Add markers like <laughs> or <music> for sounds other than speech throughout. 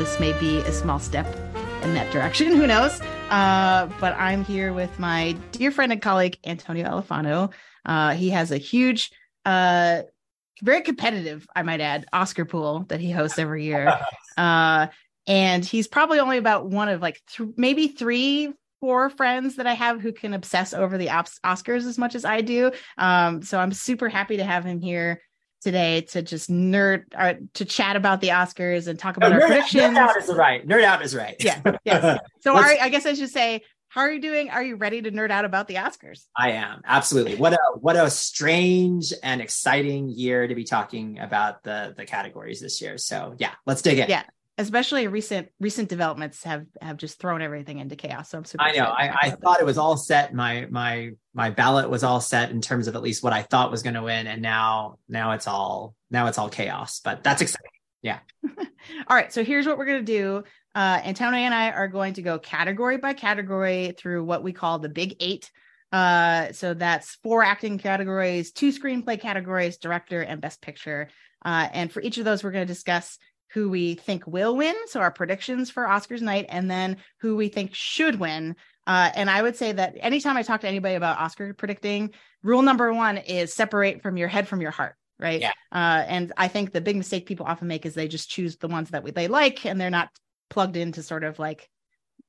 this may be a small step in that direction. <laughs> Who knows? Uh, but I'm here with my dear friend and colleague, Antonio Elefano. Uh, he has a huge, uh, very competitive, I might add, Oscar pool that he hosts every year. <laughs> Uh, and he's probably only about one of like th- maybe three four friends that I have who can obsess over the Oscars as much as I do. Um, so I'm super happy to have him here today to just nerd uh, to chat about the Oscars and talk about our nerd, predictions. Nerd out is right. Nerd out is right. Yeah. Yes. <laughs> So are, I guess I should say, how are you doing? Are you ready to nerd out about the Oscars? I am absolutely. What a what a strange and exciting year to be talking about the the categories this year. So yeah, let's dig in. Yeah especially recent recent developments have have just thrown everything into chaos. So I'm super. I know. I, I thought it was all set. My my my ballot was all set in terms of at least what I thought was going to win, and now now it's all now it's all chaos. But that's exciting. Yeah. <laughs> all right. So here's what we're going to do. Uh, Antonio and I are going to go category by category through what we call the big eight. Uh, so that's four acting categories, two screenplay categories, director, and best picture. Uh, and for each of those, we're going to discuss who we think will win. So our predictions for Oscars night, and then who we think should win. Uh, and I would say that anytime I talk to anybody about Oscar predicting, rule number one is separate from your head from your heart. Right. Yeah. Uh, and I think the big mistake people often make is they just choose the ones that they like and they're not plugged into sort of like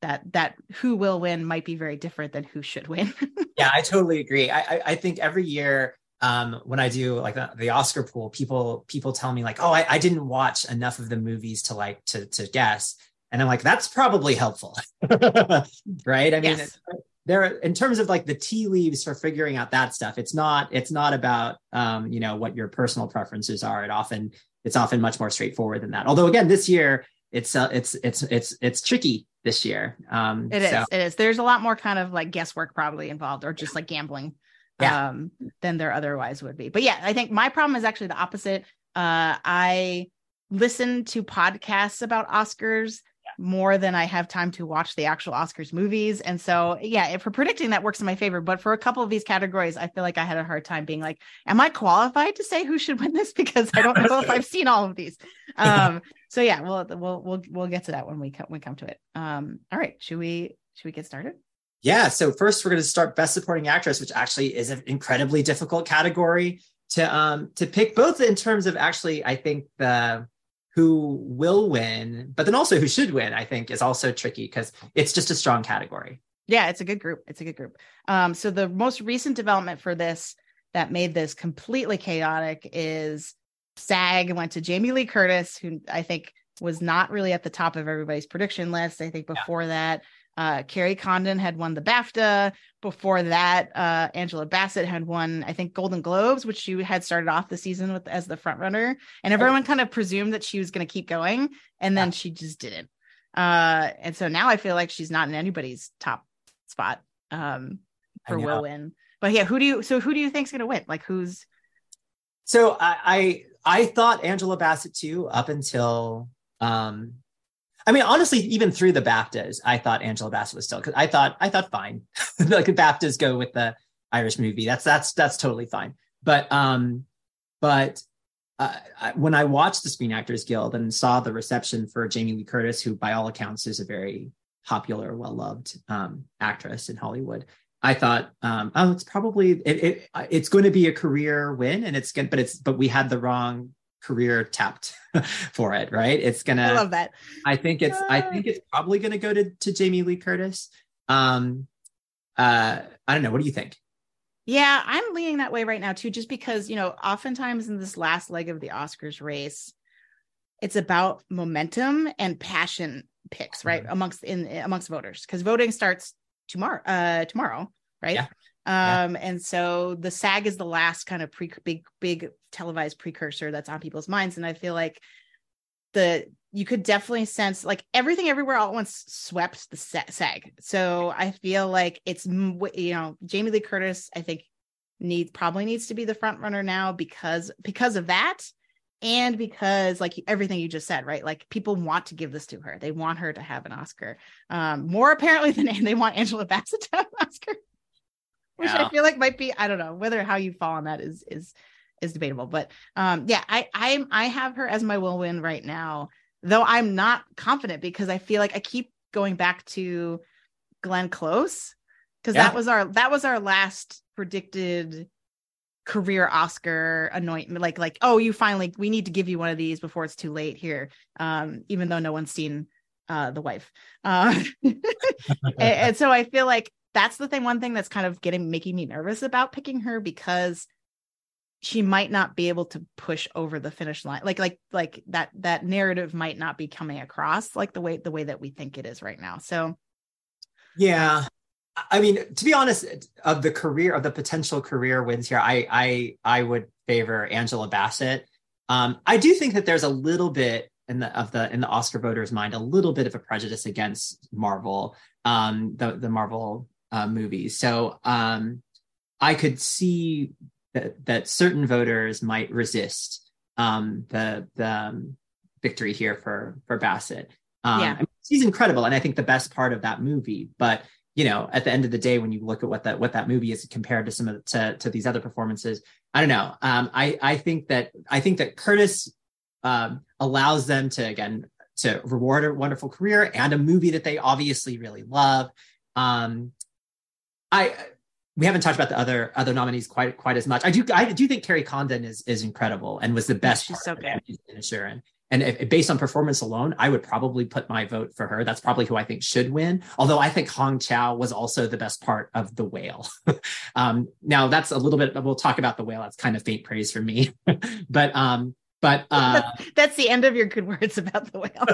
that that who will win might be very different than who should win. <laughs> yeah, I totally agree. I, I, I think every year um, when I do like the, the, Oscar pool, people people tell me like, oh, I, I, didn't watch enough of the movies to like to to guess, and I'm like, that's probably helpful, <laughs> right? I mean, yes. there in terms of like the tea leaves for figuring out that stuff, it's not it's not about um, you know what your personal preferences are. It often it's often much more straightforward than that. Although again, this year it's uh, it's it's it's it's tricky this year. Um, it is. So. It is. There's a lot more kind of like guesswork probably involved, or just like gambling yeah. um, than there otherwise would be. But yeah, I think my problem is actually the opposite. Uh, I listen to podcasts about Oscars more than I have time to watch the actual Oscars movies. And so, yeah, for predicting that works in my favor. But for a couple of these categories, I feel like I had a hard time being like, am I qualified to say who should win this? <laughs> Because I don't know if I've seen all of these. Um, so yeah, we'll, we'll, we'll, we'll get to that when we come, we come to it. Um, all right. Should we, should we get started? Yeah. So first, we're going to start Best Supporting Actress, which actually is an incredibly difficult category to um to pick, both in terms of actually, I think the who will win, but then also who should win. I think is also tricky because it's just a strong category. Yeah, it's a good group. It's a good group. Um, so the most recent development for this that made this completely chaotic is SAG went to Jamie Lee Curtis, who I think was not really at the top of everybody's prediction list. I think before yeah. that, uh, Kerry Condon had won the BAFTA. Before that, uh, Angela Bassett had won, I think, Golden Globes, which she had started off the season with as the front runner. And everyone kind of presumed that she was going to keep going, and then yeah. she just didn't. Uh, and so now I feel like she's not in anybody's top spot um, for will win. But yeah, who do you? So who do you think's going to win? Like who's? So I, I I thought Angela Bassett too up until um I mean, honestly, even through the BAFTAs, I thought Angela Bassett was still because I thought I thought fine. <laughs> like the BAFTAs go with the Irish movie. That's that's that's totally fine. But um, but uh, I, when I watched the Screen Actors Guild and saw the reception for Jamie Lee Curtis, who by all accounts is a very popular, well loved um, actress in Hollywood, I thought, um, oh, it's probably it, it, it's going to be a career win, and it's going, but it's but we had the wrong career tapped <laughs> for it, right? It's gonna. I love that. I think it's. I think it's probably gonna go to to Jamie Lee Curtis. Um, uh, I don't know. What do you think? Yeah, I'm leaning that way right now too, just because you know, oftentimes in this last leg of the Oscars race, it's about momentum and passion picks, right? Mm-hmm. Amongst in amongst voters, because voting starts tomorrow. Uh, tomorrow, right? Yeah. Um, yeah. and so the SAG is the last kind of pre big, big televised precursor that's on people's minds. And I feel like the you could definitely sense like everything everywhere all at once swept the SAG. So I feel like it's you know Jamie Lee Curtis. I think needs probably needs to be the front runner now because because of that and because like everything you just said right like people want to give this to her they want her to have an oscar um more apparently than <laughs> they want angela bassett to have an oscar which Yeah. I feel like might be I don't know whether how you fall on that is is is debatable, but um yeah, I I I have her as my will win right now, though I'm not confident because I feel like I keep going back to Glenn Close because Yeah. that was our that was our last predicted career Oscar anointment like like oh you finally we need to give you one of these before it's too late here um even though no one's seen uh the wife uh <laughs> and, and so I feel like that's the thing one thing that's kind of getting making me nervous about picking her because she might not be able to push over the finish line like like like that that narrative might not be coming across like the way the way that we think it is right now so Yeah. I mean, to be honest, of the career of the potential career wins here, I I I would favor Angela Bassett. Um, I do think that there's a little bit in the of the in the Oscar voters' mind, a little bit of a prejudice against Marvel, um, the the Marvel uh, movies. So um, I could see that that certain voters might resist um, the the um, victory here for for Bassett. Um, Yeah. I mean, she's incredible, and I think the best part of that movie. But you know, at the end of the day, when you look at what that what that movie is compared to some of the, to to these other performances, I don't know. Um, I I think that I think that Curtis um, allows them to again to reward a wonderful career and a movie that they obviously really love. Um, I we haven't talked about the other other nominees quite quite as much. I do I do think Kerry Condon is is incredible and was the best. she's so good. the finisher. And if, based on performance alone, I would probably put my vote for her. That's probably who I think should win. Although I think Hong Chau was also the best part of the whale. <laughs> um, now that's a little bit. We'll talk about the whale. That's kind of faint praise for me, <laughs> but um, but <laughs> uh, that's the end of your good words about the whale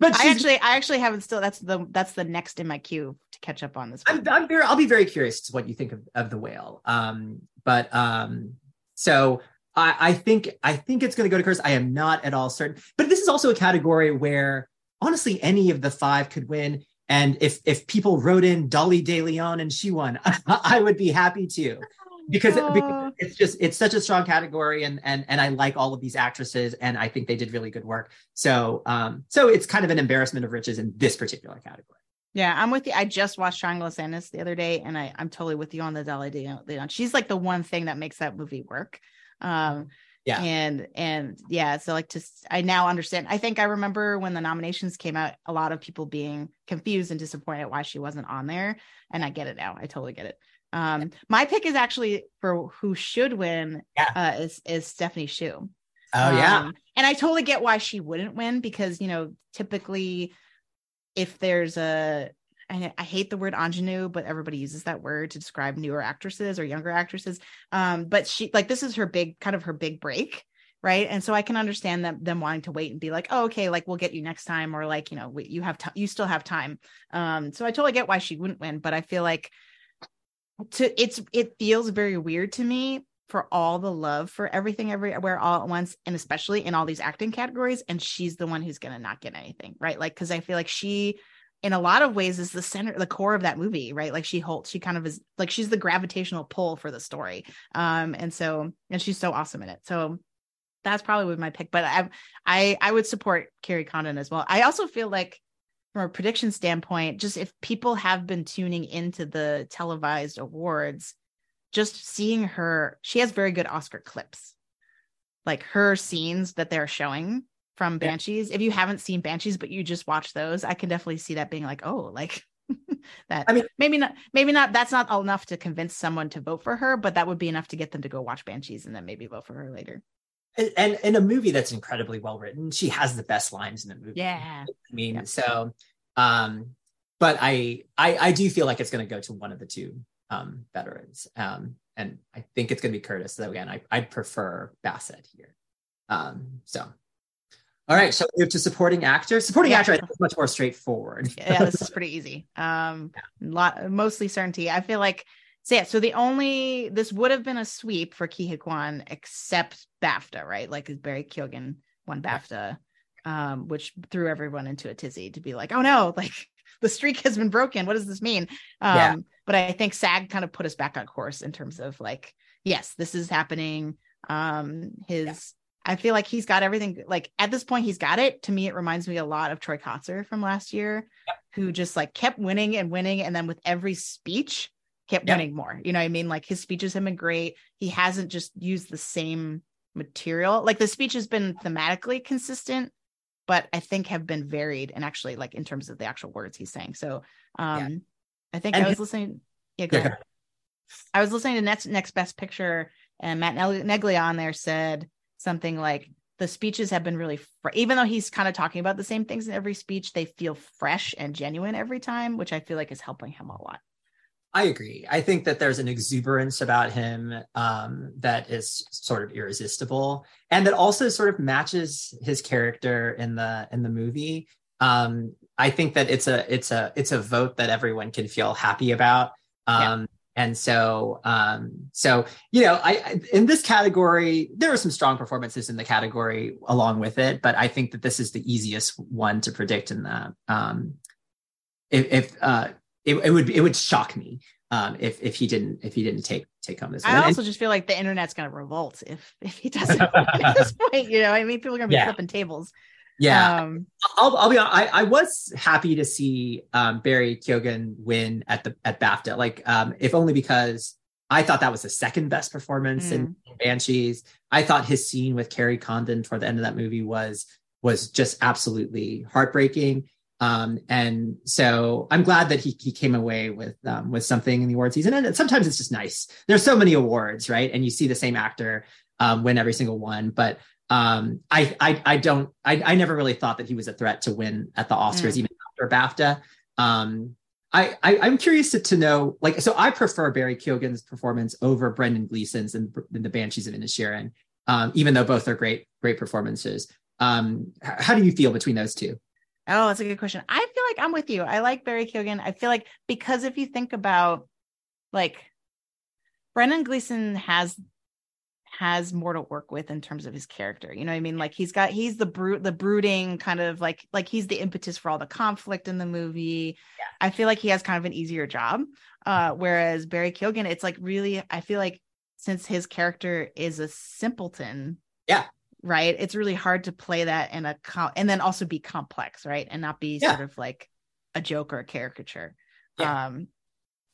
but I actually I actually haven't still that's the that's the next in my queue to catch up on this. I'm, I'm very, I'll be very curious to what you think of, of the whale. Um, but um, so I, I think I think it's going to go to Curse. I am not at all certain, but this is also a category where honestly any of the five could win. And if if people wrote in Dolly De Leon and she won, <laughs> I would be happy to because, Oh. because it's just it's such a strong category and and and I like all of these actresses and I think they did really good work. So um so it's kind of an embarrassment of riches in this particular category. Yeah, I'm with you. I just watched Triangle of Sadness the other day, and I, I'm totally with you on the Dolly Leon. She's like the one thing that makes that movie work. Um, Yeah. and and yeah, so like just I now understand. I think I remember when the nominations came out, a lot of people being confused and disappointed why she wasn't on there, and I get it now. I totally get it. Um, my pick is actually for who should win. Yeah. Uh, is is Stephanie Hsu. Oh yeah. Um, and I totally get why she wouldn't win because, you know, typically if there's a, I, I hate the word ingenue, but everybody uses that word to describe newer actresses or younger actresses. Um, but she, like, this is her big, kind of her big break. Right. And so I can understand them, them wanting to wait and be like, oh, okay, like we'll get you next time. Or like, you know, we, you have time, you still have time. Um, so I totally get why she wouldn't win, but I feel like to, it's, it feels very weird to me for all the love for everything everywhere all at once and especially in all these acting categories and she's the one who's going to not get anything right? Like because i feel like she in a lot of ways is the center the core of that movie right? Like she holds she kind of is like she's the gravitational pull for the story um and so and she's so awesome in it. So that's probably my pick but i i i would support kerry condon as well. I also feel like from a prediction standpoint just if people have been tuning into the televised awards just seeing her she has very good oscar clips like her scenes that they're showing from Yeah. banshees if you haven't seen banshees but you just watch those i can definitely see that being like oh like <laughs> that I mean- maybe not maybe not that's not enough to convince someone to vote for her but that would be enough to get them to go watch banshees and then maybe vote for her later and, and in a movie that's incredibly well written, she has the best lines in the movie. yeah I mean, Yeah. so, um, but I, I, I do feel like it's going to go to one of the two um, veterans, um, and I think it's going to be Curtis. So again, I, I'd prefer Bassett here. Um, so, all right, so move to supporting actor. Supporting Yeah. actor, I think is much more straightforward. yeah this is <laughs> pretty easy um lot mostly certainty i feel like so yeah so the only this would have been a sweep for Ke Huy except BAFTA right like is Barry Keoghan won BAFTA um which threw everyone into a tizzy to be like oh no like <laughs> the streak has been broken what does this mean um Yeah. But I think SAG kind of put us back on course in terms of like yes this is happening um his I feel like he's got everything. Like at this point, he's got it. To me, it reminds me a lot of Troy Kotsur from last year, who just like kept winning and winning, and then with every speech, kept Yeah. winning more. You know what I mean? Like his speeches have been great. He hasn't just used the same material. Like the speech has been thematically consistent, but I think have been varied and actually like in terms of the actual words he's saying. So um I think And I was listening. Yeah, go Yeah, ahead. I was listening to next next best picture, and Matt Neg- Neglia on there said something like the speeches have been really fr- even though he's kind of talking about the same things in every speech, they feel fresh and genuine every time, which I feel like is helping him a lot. I agree. I think that there's an exuberance about him um, that is sort of irresistible, and that also sort of matches his character in the in the movie. Um, I think that it's a it's a it's a vote that everyone can feel happy about. Um, And so, um, so you know, I, I in this category there are some strong performances in the category along with it, but I think that this is the easiest one to predict in the um, if, if uh, it, it would it would shock me um, if if he didn't if he didn't take take home this I also just feel like the internet's gonna revolt if if he doesn't <laughs> at this <laughs> point. You know, I mean, people are gonna be Yeah. flipping tables. Yeah, Um, I'll I'll be honest, I I was happy to see um, Barry Keoghan win at the at BAFTA, like um, if only because I thought that was the second best performance in Banshees. I thought his scene with Kerry Condon toward the end of that movie was was just absolutely heartbreaking. Um, and so I'm glad that he he came away with um, with something in the award season. And sometimes it's just nice. There's so many awards, right? And you see the same actor um, win every single one. But um, I I I don't I I never really thought that he was a threat to win at the Oscars, Mm. even after BAFTA. Um, I, I I'm curious to, to know like so I prefer Barry Keoghan's performance over Brendan Gleeson's in, in the Banshees of Inisherin, um, even though both are great great performances. Um, how do you feel between those two? Oh, that's a good question. I feel like I'm with you. I like Barry Keoghan. I feel like because if you think about like Brendan Gleeson has has more to work with in terms of his character. You know what I mean? Like he's got he's the brute the brooding kind of like like he's the impetus for all the conflict in the movie. I feel like he has kind of an easier job. Uh whereas Barry Keoghan, it's like really I feel like since his character is a simpleton. Yeah. Right. It's really hard to play that in a com- and then also be complex, right? And not be Yeah. sort of like a joke or a caricature. Yeah. Um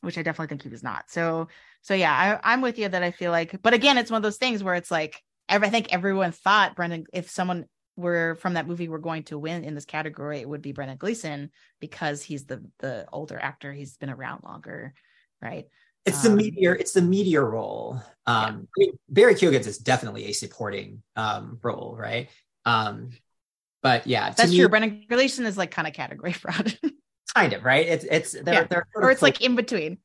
which I definitely think he was not. So so yeah, I, I'm with you that I feel like, but again, it's one of those things where it's like I think everyone thought Brendan, if someone were from that movie were going to win in this category, it would be Brendan Gleeson because he's the the older actor. He's been around longer, right? It's the Um, meteor. It's the meteor role. Um, I mean, Barry Keoghan's is definitely a supporting um, role, right? Um, but yeah, That's me, true. Brendan Gleeson is like kind of category <laughs> fraud, kind of right. It's it's they're, Yeah. they're or it's like in between.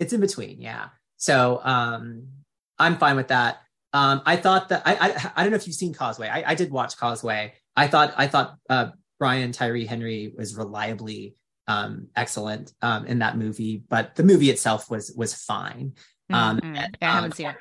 it's in between yeah so um i'm fine with that um i thought that i i, I don't know if you've seen causeway I, I did watch causeway i thought i thought uh brian tyree henry was reliably um excellent um in that movie but the movie itself was was fine Um, Mhm. and, Yeah, I um, haven't seen it.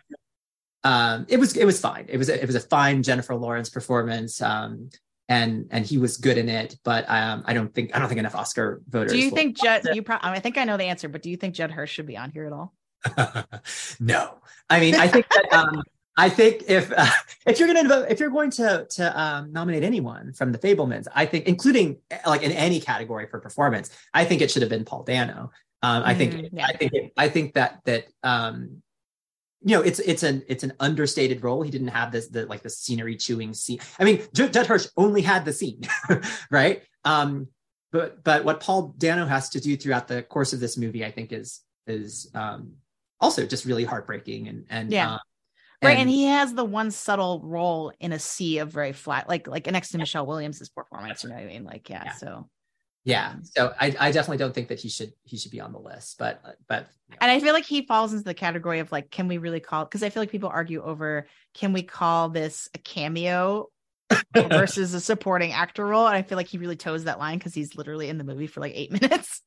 um it was it was fine it was a, it was a fine jennifer lawrence performance um and and he was good in it but um i don't think i don't think enough oscar voters Do you think Judd? You pro- I think I know the answer, but do you think Judd Hirsch should be on here at all? <laughs> no, I mean, I think that um, I think if uh, if you're going to if you're going to to um, nominate anyone from the Fabelmans, I think, including uh, like in any category for performance, I think it should have been Paul Dano. Um, I think Mm, yeah. I think it, I think that that um, you know it's it's an it's an understated role. He didn't have this the like the scenery chewing scene. I mean, J- Judd Hirsch only had the scene, <laughs> right? Um, but but what Paul Dano has to do throughout the course of this movie, I think, is is um, also just really heartbreaking and and Yeah. um, Right, and he has the one subtle role in a sea of very flat, like like next to Michelle Williams' performance. You know what I mean? Like, yeah. Yeah. So, yeah. um, So I, I definitely don't think that he should he should be on the list, but but and I feel like he falls into the category of like, can we really call? Because I feel like people argue over, can we call this a cameo <laughs> versus a supporting actor role? And I feel like he really toes that line because he's literally in the movie for like eight <laughs> minutes.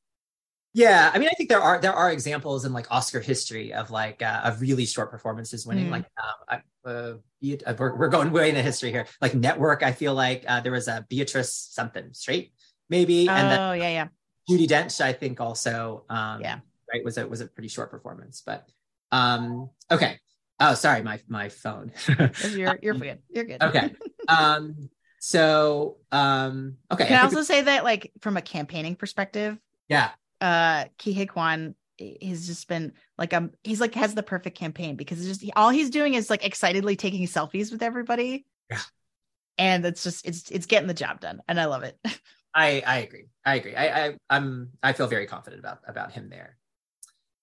Yeah. I mean, I think there are there are examples in like Oscar history of like uh, of really short performances winning. Mm. Like um, I, uh, uh, we're, we're going way into history here. Like Network, I feel like uh, there was a Beatrice something straight maybe, and then oh yeah, yeah. Judi Dench, I think also, um, Yeah. right, was a was a pretty short performance, but um, okay. Oh, sorry, my my phone. You're you're <laughs> good. You're good. okay. <laughs> Um, so um, okay. Can I I also say that like from a campaigning perspective, yeah, uh Ke Huy Quan he's just been like um he's like has the perfect campaign because just all he's doing is like excitedly taking selfies with everybody. Yeah. And it's just it's it's getting the job done and I love it. <laughs> I I agree. I agree. I, I I'm I feel very confident about about him there.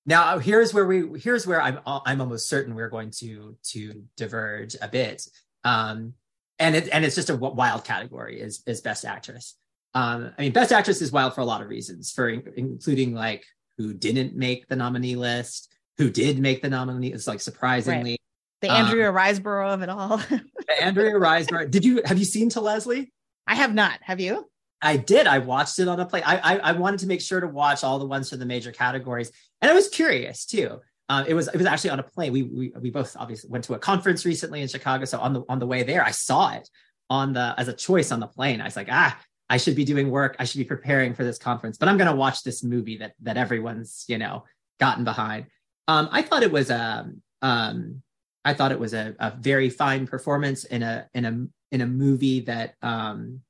Now here's where we here's where I'm I'm almost certain we're going to to diverge a bit. Um and it and it's just a wild category is is best actress. Um I mean best actress is wild for a lot of reasons for including like who didn't make the nominee list, who did make the nominee. It's like surprisingly right. the Andrea um, Riseborough of it all. <laughs> the Andrea Riseborough. Did you have you seen to Leslie? I have not. Have you? I did. I watched it on a plane. I, I, I wanted to make sure to watch all the ones for the major categories, and I was curious too. Uh, it was it was actually on a plane. We, we we both obviously went to a conference recently in Chicago, so on the on the way there, I saw it on the as a choice on the plane. I was like, ah, I should be doing work. I should be preparing for this conference, but I'm going to watch this movie that that everyone's you know gotten behind. Um, I thought it was a um, I thought it was a, a very fine performance in a in a in a movie that um,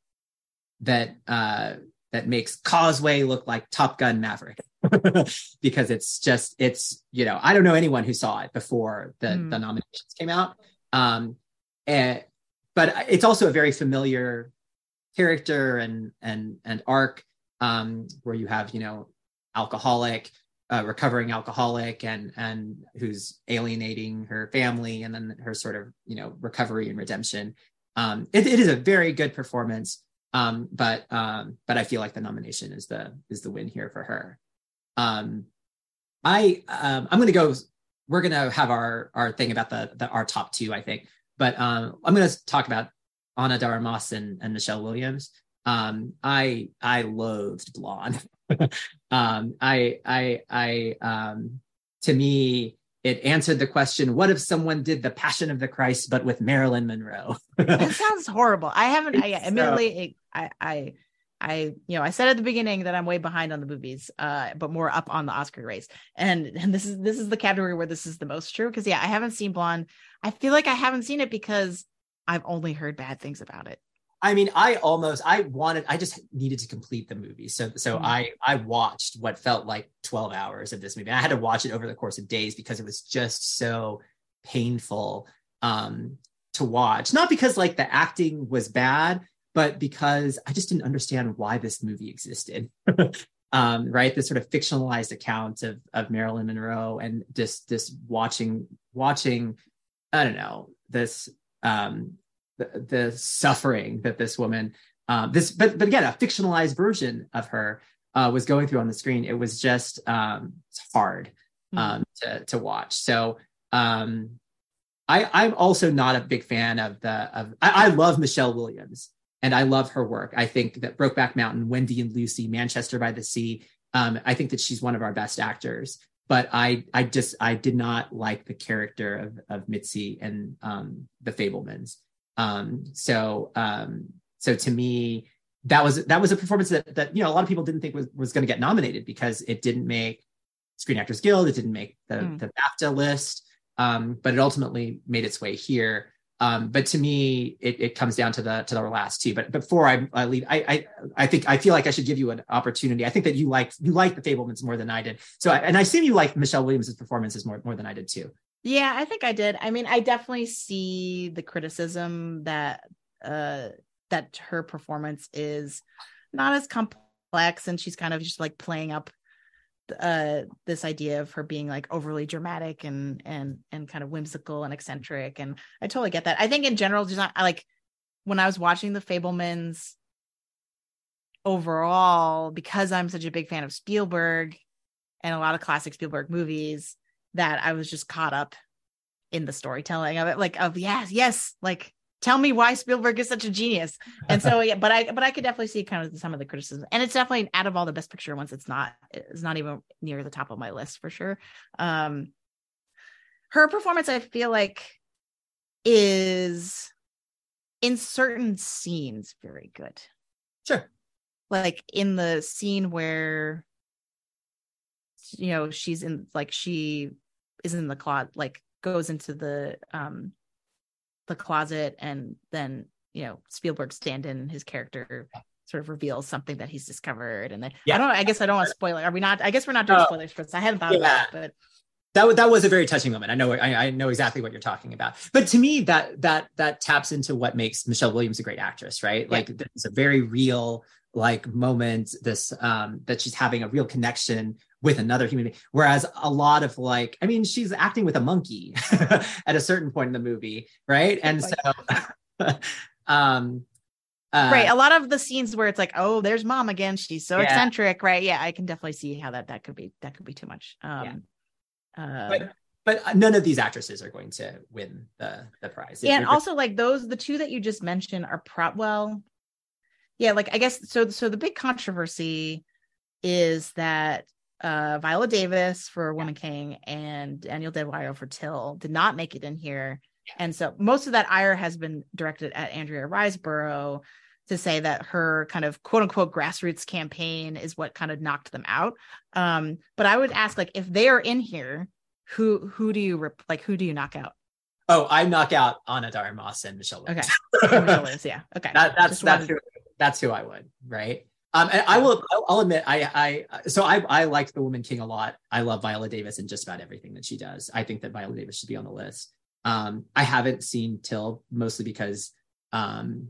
that uh, that makes Causeway look like Top Gun Maverick <laughs> because it's just it's you know I don't know anyone who saw it before the mm. the nominations came out. Um, and but it's also a very familiar character and and and arc um, where you have you know alcoholic uh, recovering alcoholic and and who's alienating her family and then her sort of you know recovery and redemption. Um, it, it is a very good performance um, but um, but i feel like the nomination is the is the win here for her. Um, i um, i'm gonna go we're gonna have our our thing about the, the our top two i think. But um, i'm gonna talk about Ana de Armas and, and Michelle Williams. Um, I I loathed Blonde. <laughs> um, I I I um, to me it answered the question: What if someone did the Passion of the Christ but with Marilyn Monroe? <laughs> that sounds horrible. I haven't. I admittedly, I I I you know I said at the beginning that I'm way behind on the movies, uh, but more up on the Oscar race. And and this is this is the category where this is the most true because yeah, I haven't seen Blonde. I feel like I haven't seen it because I've only heard bad things about it. I mean, I almost I wanted I just needed to complete the movie. So so mm-hmm. I I watched what felt like 12 hours of this movie. I had to watch it over the course of days because it was just so painful um to watch. Not because like the acting was bad, but because I just didn't understand why this movie existed. <laughs> um, right? This sort of fictionalized account of of Marilyn Monroe and just this watching watching I don't know this um, the, the suffering that this woman, uh, this, but but again, a fictionalized version of her uh, was going through on the screen. It was just um, it's hard hmm. um, mm-hmm. to to watch. So um, I I'm also not a big fan of the of I, I love Michelle Williams and I love her work. I think that Brokeback Mountain, Wendy and Lucy, Manchester by the Sea. Um, I think that she's one of our best actors but I I just I did not like the character of of Mitzi and um, the Fabelmans. Um, so um, so to me that was that was a performance that that you know a lot of people didn't think was was going to get nominated because it didn't make Screen Actors Guild, it didn't make the mm. the BAFTA list, um, but it ultimately made its way here. Um, but to me, it, it comes down to the to the last two. But before I, I leave, I, I I think I feel like I should give you an opportunity. I think that you like you like the Fabelmans more than I did. So and I assume you like Michelle Williams' performances more more than I did too. Yeah, I think I did. I mean, I definitely see the criticism that uh that her performance is not as complex and she's kind of just like playing up uh this idea of her being like overly dramatic and and and kind of whimsical and eccentric and i totally get that. I think in general just not I like when i was watching the fabelmans overall because i'm such a big fan of spielberg and a lot of classic spielberg movies that i was just caught up in the storytelling of it like of yes yes like tell me why Spielberg is such a genius. And so <laughs> yeah, but I but I could definitely see kind of some of the criticism. And it's definitely out of all the best picture ones, it's not it's not even near the top of my list for sure. Um her performance, I feel like, is in certain scenes very good. Sure. Like in the scene where you know she's in like she is in the closet like goes into the um the closet and then you know Spielberg stand in his character sort of reveals something that he's discovered. And then Yeah. I don't. I guess I don't want to spoil it. Are we not? I guess we're not doing No. spoilers, Chris. I hadn't thought Yeah. about it, but that that was a very touching moment. I know I, I know exactly what you're talking about. But to me, that that that taps into what makes Michelle Williams a great actress, right? Like it's a very real like moment. This um that she's having a real connection with another human being. Whereas a lot of like, I mean, she's acting with a monkey <laughs> at a certain point in the movie, right? And so, <laughs> um, uh, right. A lot of the scenes where it's like, oh, there's mom again. She's so Yeah. eccentric, right? Yeah, I can definitely see how that that could be that could be too much. Um, uh, But- but none of these actresses are going to win the the prize. and also like those the two that you just mentioned are prop well yeah like i guess so so the big controversy is that uh viola davis for woman king and danielle Deadwyler for till did not make it in here and so most of that ire has been directed at andrea riseborough to say that her kind of quote unquote grassroots campaign is what kind of knocked them out um but i would ask like if they are in here who who do you rep- like who do you knock out oh, I knock out Ana de Armas and Michelle. Williams. Okay. Michelle Williams, <laughs> yeah. Okay. that, that's Just that's wanted- who, that's who I would right. Um, and I will I'll, admit I I so I I like the Woman King a lot. I love Viola Davis and just about everything that she does. I think that Viola Davis should be on the list. Um, I haven't seen Till mostly because um,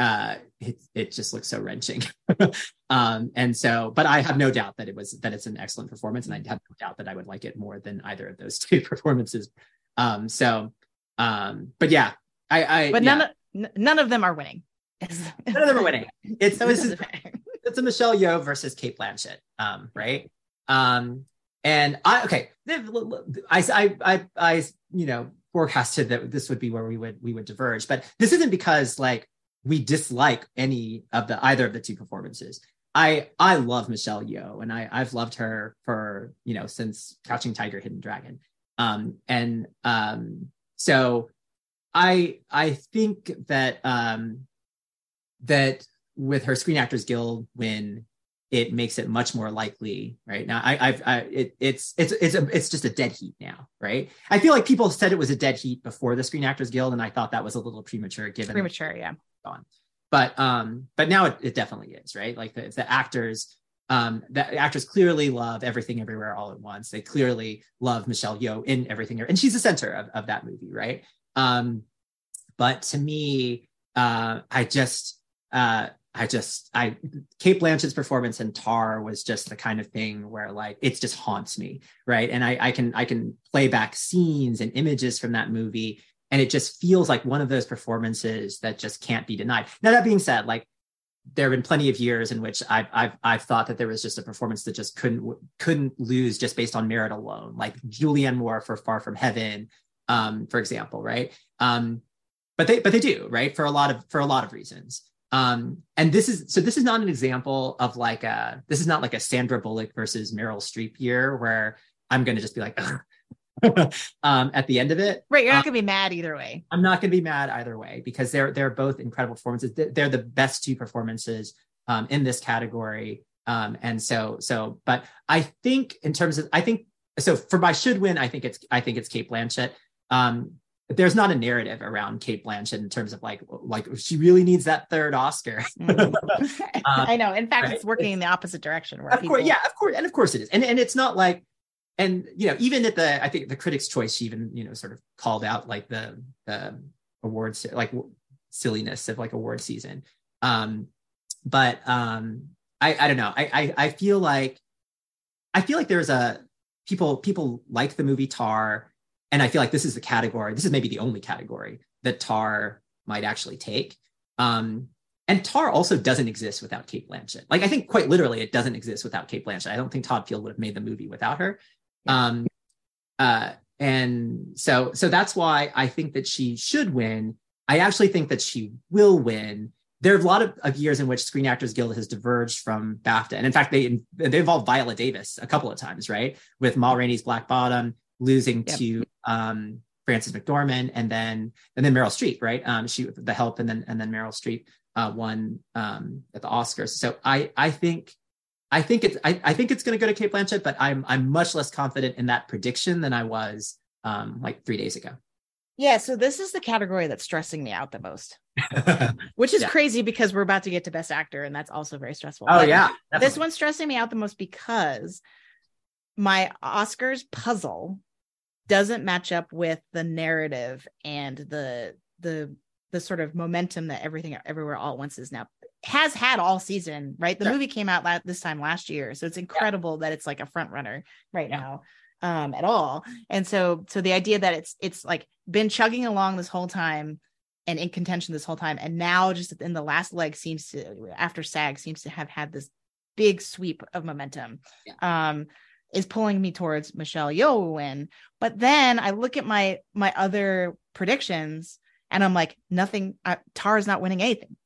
uh, it it just looks so wrenching. <laughs> um, and so, but I have no doubt that it was that it's an excellent performance, and I have no doubt that I would like it more than either of those <laughs> two performances. Um, so, um, but yeah, I I but yeah. none of none of them are winning. <laughs> None of them are winning. It's so this is. It's a Michelle Yeoh versus Cate Blanchett, um, right? Um, and I okay, I I I you know forecasted that this would be where we would we would diverge, but this isn't because like we dislike any of the either of the two performances. I I love Michelle Yeoh, and I I've loved her for you know since Crouching Tiger, Hidden Dragon, um, and um, so I I think that um that with her Screen Actors Guild win, it makes it much more likely. Right now, I, I've I, it, it's it's it's a, it's just a dead heat now. Right. I feel like people said it was a dead heat before the Screen Actors Guild, and I thought that was a little premature given Premature, yeah. on. But um, but now it, it definitely is right. Like the, the actors, um, the actors clearly love everything everywhere all at once. They clearly love Michelle Yeoh in everything, and she's the center of, of that movie, right? Um, but to me, uh, I just, uh, I just, I Cate Blanchett's performance in Tar was just the kind of thing where like it just haunts me, right? And I, I can, I can play back scenes and images from that movie and it just feels like one of those performances that just can't be denied. Now that being said, like there have been plenty of years in which I've I've I've thought that there was just a performance that just couldn't couldn't lose just based on merit alone, like Julianne Moore for Far From Heaven, um, for example, right? Um, but they but they do right for a lot of for a lot of reasons. Um, and this is so this is not an example of like a this is not like a Sandra Bullock versus Meryl Streep year where I'm going to just be like. <laughs> um, at the end of it, Right. You're not Um, gonna be mad either way. I'm not going to be mad either way because they're they're both incredible performances. They're- the best two performances um, in this category. Um, and so so, but I think in terms of I think so for my should win, I think it's I think it's Cate Blanchett. Um, there's not a narrative around Cate Blanchett in terms of like like she really needs that third Oscar. Mhm. <laughs> Um, <laughs> I know. In fact, right? it's working in the opposite direction where of people course, yeah, of course, and of course it is, and and it's not like, and you know, even at the, I think the Critics' Choice, she even you know sort of called out like the the awards like w- silliness of like award season, um, but um, I I don't know, I I, I feel like, I feel like there's a people people like the movie Tar, and I feel like this is the category, this is maybe the only category that Tar might actually take. Um, and Tar also doesn't exist without Cate Blanchett. Like I think quite literally, it doesn't exist without Cate Blanchett. I don't think Todd Field would have made the movie without her. Um, uh, and so so that's why I think that she should win. I actually think that she will win. There are a lot of, of years in which Screen Actors Guild has diverged from BAFTA, and in fact, they they involved Viola Davis a couple of times, right? With Ma Rainey's Black Bottom losing Yep. to um, Frances McDormand, and then and then Meryl Streep, right? Um, she the Help, and then and then Meryl Streep uh, won um, at the Oscars. So I I think I think it's I, I think it's going to go to Cate Blanchett, but I'm I'm much less confident in that prediction than I was um, like three days ago. Yeah, so this is the category that's stressing me out the most, <laughs> which is Yeah. crazy because we're about to get to best actor, and that's also very stressful. oh But yeah, this one's stressing me out the most because my Oscars puzzle doesn't match up with the narrative and the the the sort of momentum that everything everywhere all at once is now has had all season, right? The Sure. movie came out la- this time last year, so it's incredible that it's like a front runner right Yeah. now um at all. And so so the idea that it's it's like been chugging along this whole time and in contention this whole time and now just in the last leg seems to after SAG seems to have had this big sweep of momentum. Um is pulling me towards Michelle Yeoh win. But then I look at my my other predictions and I'm like, nothing. Uh, Tar is not winning anything.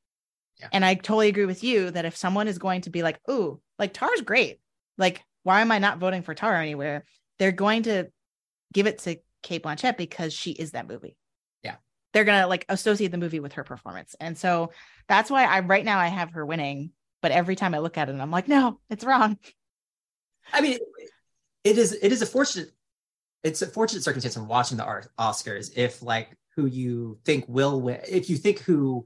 Yeah. And I totally agree with you that if someone is going to be like, "Ooh, like Tar's great," like why am I not voting for Tar anywhere? They're going to give it to Cate Blanchett because she is that movie. Yeah. they're gonna like associate the movie with her performance, and so that's why I right now I have her winning. But every time I look at it, I'm like, no, it's wrong. I mean, it is it is a fortunate it's a fortunate circumstance when watching the Oscars if like who you think will win if you think who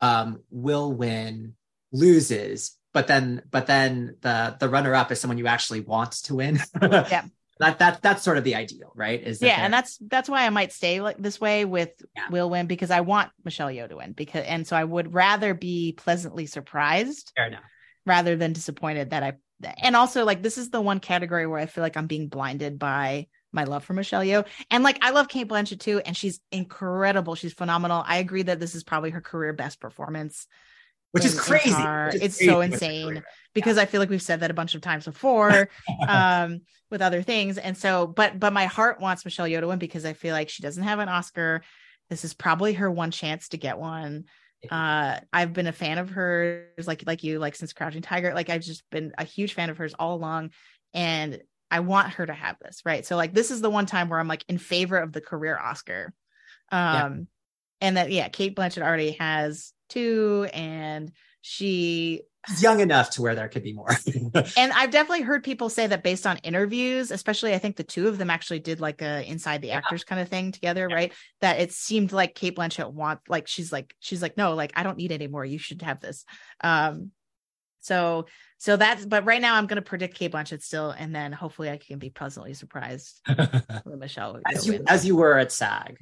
um will win loses but then but then the the runner up is someone you actually want to win <laughs> Yeah. that that that's sort of the ideal right is that yeah and that's that's why i might stay like this way with Yeah. will win because i want michelle Yeoh to win because and so i would rather be pleasantly surprised fair enough rather than disappointed that i and also like this is the one category where i feel like i'm being blinded by my love for michelle Yeoh. and like i love cate blanchett too and she's incredible. She's phenomenal. I agree that this is probably her career best performance which is crazy. Which is It's crazy so insane. because I feel like we've said that a bunch of times before <laughs> um with other things. And so but but my heart wants Michelle Yeoh to win because I feel like she doesn't have an Oscar. This is probably her one chance to get one uh I've been a fan of hers like like you like since Crouching Tiger like I've just been a huge fan of hers all along and I want her to have this right? So like this is the one time where I'm like in favor of the career Oscar. Um Yeah. and that yeah Cate Blanchett already has two and she young enough to where there could be more <laughs> and I've definitely heard people say that based on interviews, especially I think the two of them actually did like a inside the Yeah. actors kind of thing together, Yeah. right? That it seemed like Cate Blanchett want like she's like she's like no, like I don't need any more. You should have this. Um so so that's but right now I'm going to predict Cate Blanchett still and then hopefully I can be pleasantly surprised <laughs> with Michelle. as you as you were at SAG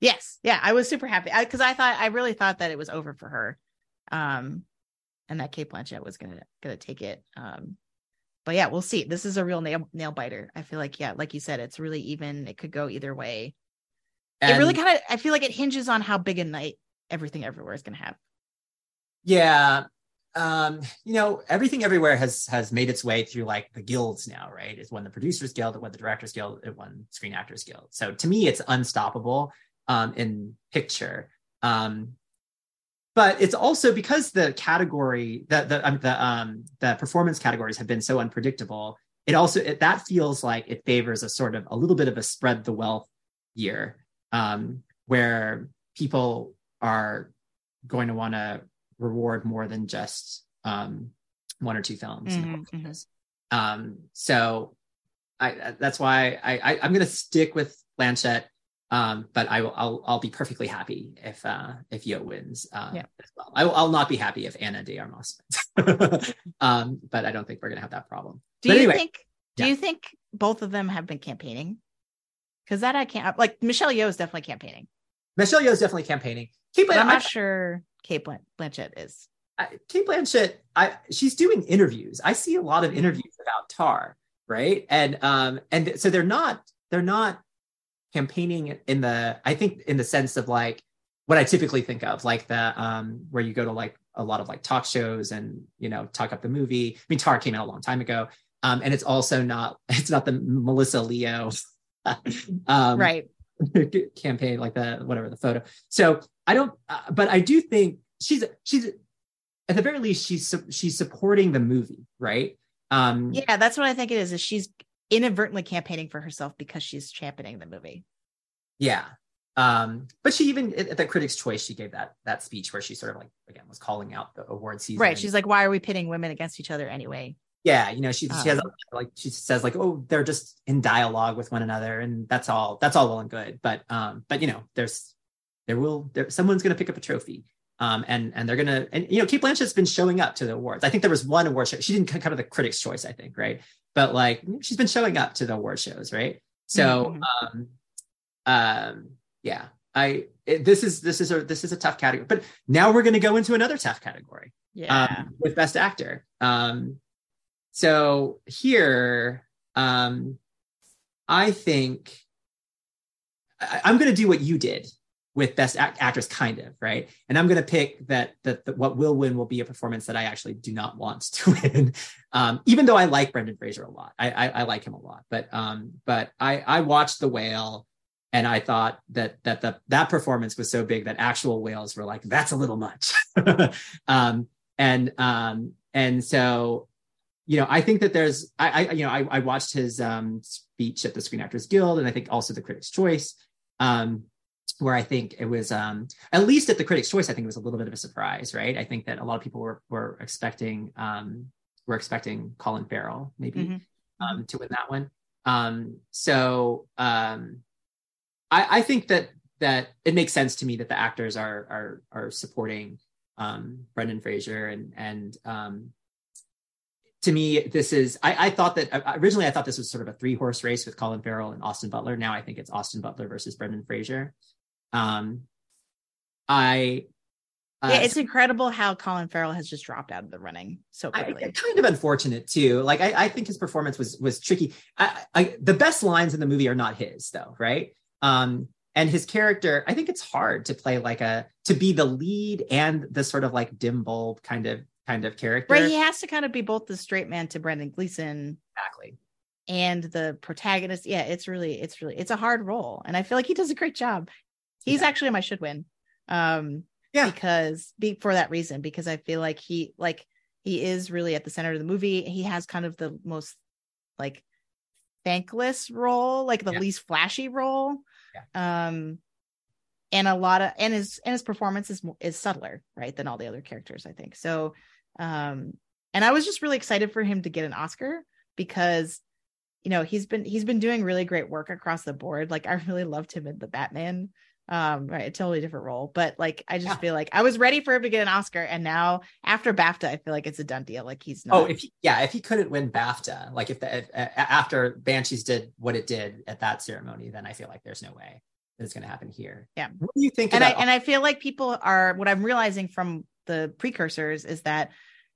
Yes. Yeah. I was super happy because I, thought, I really thought that it was over for her. Um, and that Cate Blanchett was going to, going to take it. Um, but yeah, we'll see. This is a real nail, nail biter. I feel like, yeah, like you said, it's really even. It could go either way. it really kind of, I feel like it hinges on how big a night everything everywhere is going to have. Yeah. Um, you know, everything everywhere has has made its way through like the guilds now, right? It's won the producers guild, it won the directors guild, it won screen actors guild. So to me, it's unstoppable um in picture. Um but it's also because the category that the um, the um the performance categories have been so unpredictable it also it, that feels like it favors a sort of a little bit of a spread the wealth year um where people are going to want to reward more than just um one or two films in the Mhm, course of mhm. um so i that's why i, I i'm going to stick with blanchett um, but I will, I'll, I'll be perfectly happy if, uh, if Yeoh wins, uh, Yeah. as well. I will, I'll not be happy if Ana de Armas wins. <laughs> um, but I don't think we're going to have that problem. Do But you anyway, think, do yeah. you think both of them have been campaigning? Cause that I can't like Michelle Yeoh is definitely campaigning, Michelle Yeoh is definitely campaigning. Kate, but I'm I- not sure Cate Blanchett is. I, Cate Blanchett, I she's doing interviews. I see a lot of Mhm. interviews about Tar, right? And um and so they're not they're not campaigning in the I think in the sense of like what I typically think of, like the um where you go to like a lot of like talk shows and you know talk up the movie. I mean, Tar came out a long time ago, um, and it's also not <laughs> it's not the Melissa Leo <laughs> um, right. <laughs> campaign like the whatever the photo so i don't uh, but i do think she's she's at the very least she's she's supporting the movie right um Yeah, that's what I think it is. Is she's inadvertently campaigning for herself because she's championing the movie. yeah um but she even at the critics choice she gave that that speech where she sort of like again was calling out the award season Right. She's like, why are we pitting women against each other anyway? Yeah, you know, she she has Um, like she says like, oh, they're just in dialogue with one another, and that's all. That's all well and good. But um, but you know, there's there will there someone's going to pick up a trophy. Um, and and they're gonna and you know Cate Blanchett's been showing up to the awards. I think there was one award show. She didn't come to the Critics' Choice, I think, right? But like she's been showing up to the award shows, right? So Mhm. um, um, yeah, I it, this is this is a this is a tough category. But now we're going to go into another tough category yeah. um, with Best Actor. Um, so here, um, I think I, I'm going to do what you did with Best Act- Actress, kind of right, and I'm going to pick that that that what will win will be a performance that I actually do not want to <laughs> win, um, even though I like Brendan Fraser a lot. I, I, I like him a lot, but um, but I I watched The Whale. And I thought that that the that performance was so big that actual whales were like, that's a little much. <laughs> um, and um and so you know i think that there's i, I you know I, I watched his um speech at the screen actors guild and i think also the critics choice um where i think it was um at least at the critics choice i think it was a little bit of a surprise right i think that a lot of people were were expecting um were expecting colin farrell maybe Mhm. um to win that one um so um i i think that that it makes sense to me that the actors are are are supporting um, Brendan Fraser, and and um, to me, this is I, I thought that uh, originally I thought this was sort of a three horse race with Colin Farrell and Austin Butler. Now I think it's Austin Butler versus Brendan Fraser. Um, I uh, yeah, it's incredible how Colin Farrell has just dropped out of the running so I, quickly. kind of unfortunate too. Like I, I think his performance was was tricky. I, I, the best lines in the movie are not his though, right? Um, and his character, I think it's hard to play like a to be the lead and the sort of like dim bulb kind of kind of character. right, he has to kind of be both the straight man to Brendan Gleeson exactly. and the protagonist. Yeah, it's really, it's really, it's a hard role, and I feel like he does a great job. He's Yeah. actually my should win. Um, Yeah. because be for that reason, because I feel like he like he is really at the center of the movie. He has kind of the most like thankless role, like the Yeah. least flashy role. Um and a lot of and his and his performance is is subtler, right, than all the other characters, I think. So um and I was just really excited for him to get an Oscar because you know, he's been he's been doing really great work across the board. Like I really loved him in the Batman um right a totally different role but like i just Yeah. feel like i was ready for him to get an oscar and now after bafta i feel like it's a done deal like he's not Oh, if he, yeah, if he couldn't win BAFTA, like if the if, after Banshees did what it did at that ceremony, then I feel like there's no way that it's going to happen here. Yeah. What do you think? and i and i feel like people are what i'm realizing from the precursors is that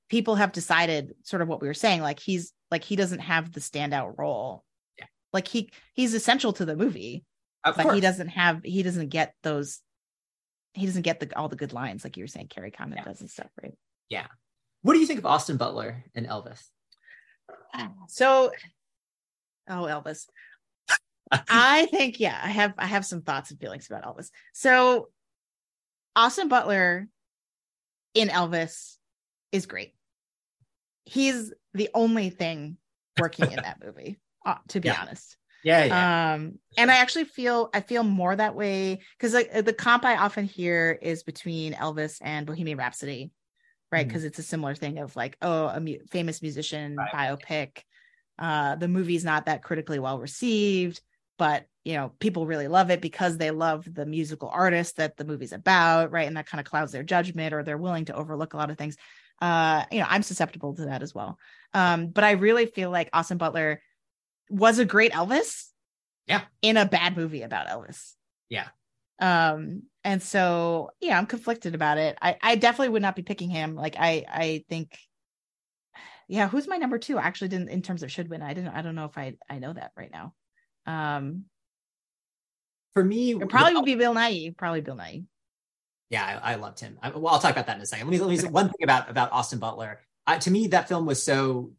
people have decided sort of what we were saying like he's like he doesn't have the standout role Yeah. like he he's essential to the movie of but course. he doesn't have he doesn't get those he doesn't get the all the good lines like you were saying kerry condon Yeah. does and stuff right Yeah. What do you think of Austin Butler and Elvis? so oh elvis <laughs> I think yeah, I have I have some thoughts and feelings about Elvis. So Austin Butler in Elvis is great. He's the only thing working in that <laughs> movie, uh, to be Yeah. honest. Yeah, Um, and I actually feel I feel more that way because like, the comp I often hear is between Elvis and Bohemian Rhapsody, right? Because it's a similar thing of like, oh, a mu- famous musician Right. biopic. Uh, the movie's not that critically well received, but you know, people really love it because they love the musical artist that the movie's about, right? And that kind of clouds their judgment, or they're willing to overlook a lot of things. Uh, you know, I'm susceptible to that as well. Um, but I really feel like Austin Butler was a great Elvis. Yeah. In a bad movie about Elvis. Yeah. Um, and so yeah, I'm conflicted about it. I, I definitely would not be picking him. Like I I think yeah, who's my number two? I actually didn't in terms of should win. I didn't I don't know if I I know that right now. Um For me, it probably would be Bill Nighy. Probably Bill Nighy. Yeah, I, I loved him. I, well, I'll talk about that in a second. Let me let me say one thing about about Austin Butler. I, to me, that film was so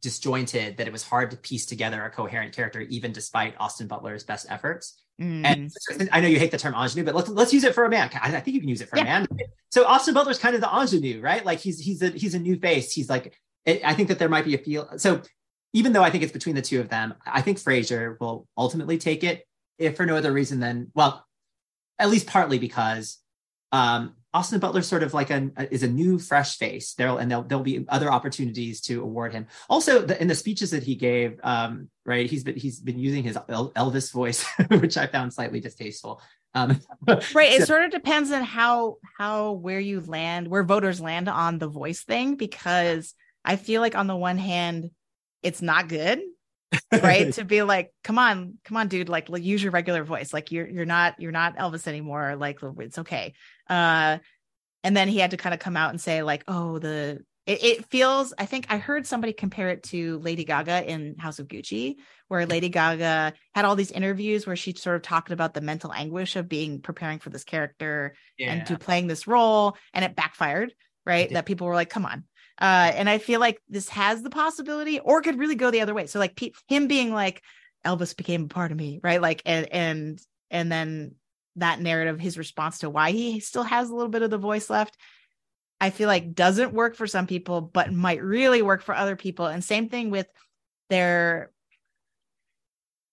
disjointed that it was hard to piece together a coherent character, even despite Austin Butler's best efforts. Mm. And I know you hate the term ingenue, but let's let's use it for a man. I, think you can use it for Yeah. a man. So Austin Butler's kind of the ingenue, right? Like he's he's a he's a new face. He's like it, I think that there might be a feel. So even though I think it's between the two of them, I think Fraser will ultimately take it, if for no other reason than well, at least partly because um, Austin Butler sort of like a is a new fresh face. There'll and there'll there'll be other opportunities to award him. Also, the, in the speeches that he gave, um, right, he's been he's been using his Elvis voice, <laughs> which I found slightly distasteful. Um, <laughs> right. It so, sort of depends on how how where you land, where voters land on the voice thing, because I feel like on the one hand, it's not good right? <laughs> To be like come on come on dude like, use your regular voice. Like you're you're not you're not elvis anymore. Like it's okay. Uh and then he had to kind of come out and say like oh the it, it, feels i think i heard somebody compare it to lady gaga in house of gucci where lady gaga had all these interviews where she sort of talked about the mental anguish of being preparing for this character yeah. and to playing this role and it backfired right? that people were like come on uh, and I feel like this has the possibility, or could really go the other way. So like pe- him being like Elvis became a part of me, right? Like and and and then that narrative, his response to why he still has a little bit of the voice left, I feel like doesn't work for some people, but might really work for other people. And same thing with their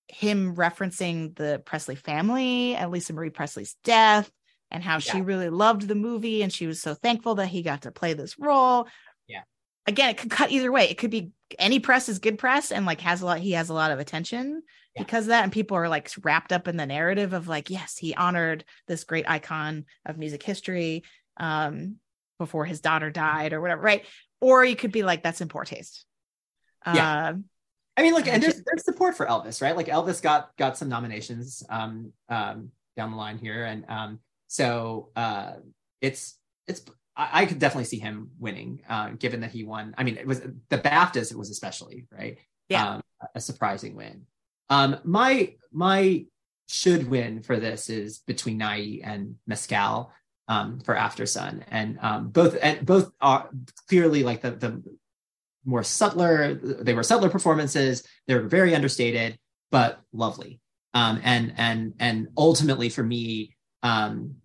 him referencing the Presley family and Lisa Marie Presley's death and how yeah. she really loved the movie and she was so thankful that he got to play this role again, it could cut either way. It could be any press is good press and like has a lot, he has a lot of attention yeah. because of that. And people are like wrapped up in the narrative of like, yes, he honored this great icon of music history um, before his daughter died or whatever, right? Or you could be like, that's in poor taste. Yeah. Uh, I mean, look, and there's there's support for Elvis, right? Like Elvis got got some nominations um, um, down the line here, and um, so uh, it's it's I, I could definitely see him winning, uh, given that he won. I mean, it was the BAFTAs. It was especially right. Yeah, um, a surprising win. Um, my my should win for this is between Nighy and Mescal um, for Aftersun, and um, both and both are clearly like the the more subtler. They were subtler performances. They were very understated, but lovely. Um, and and and ultimately for me, um,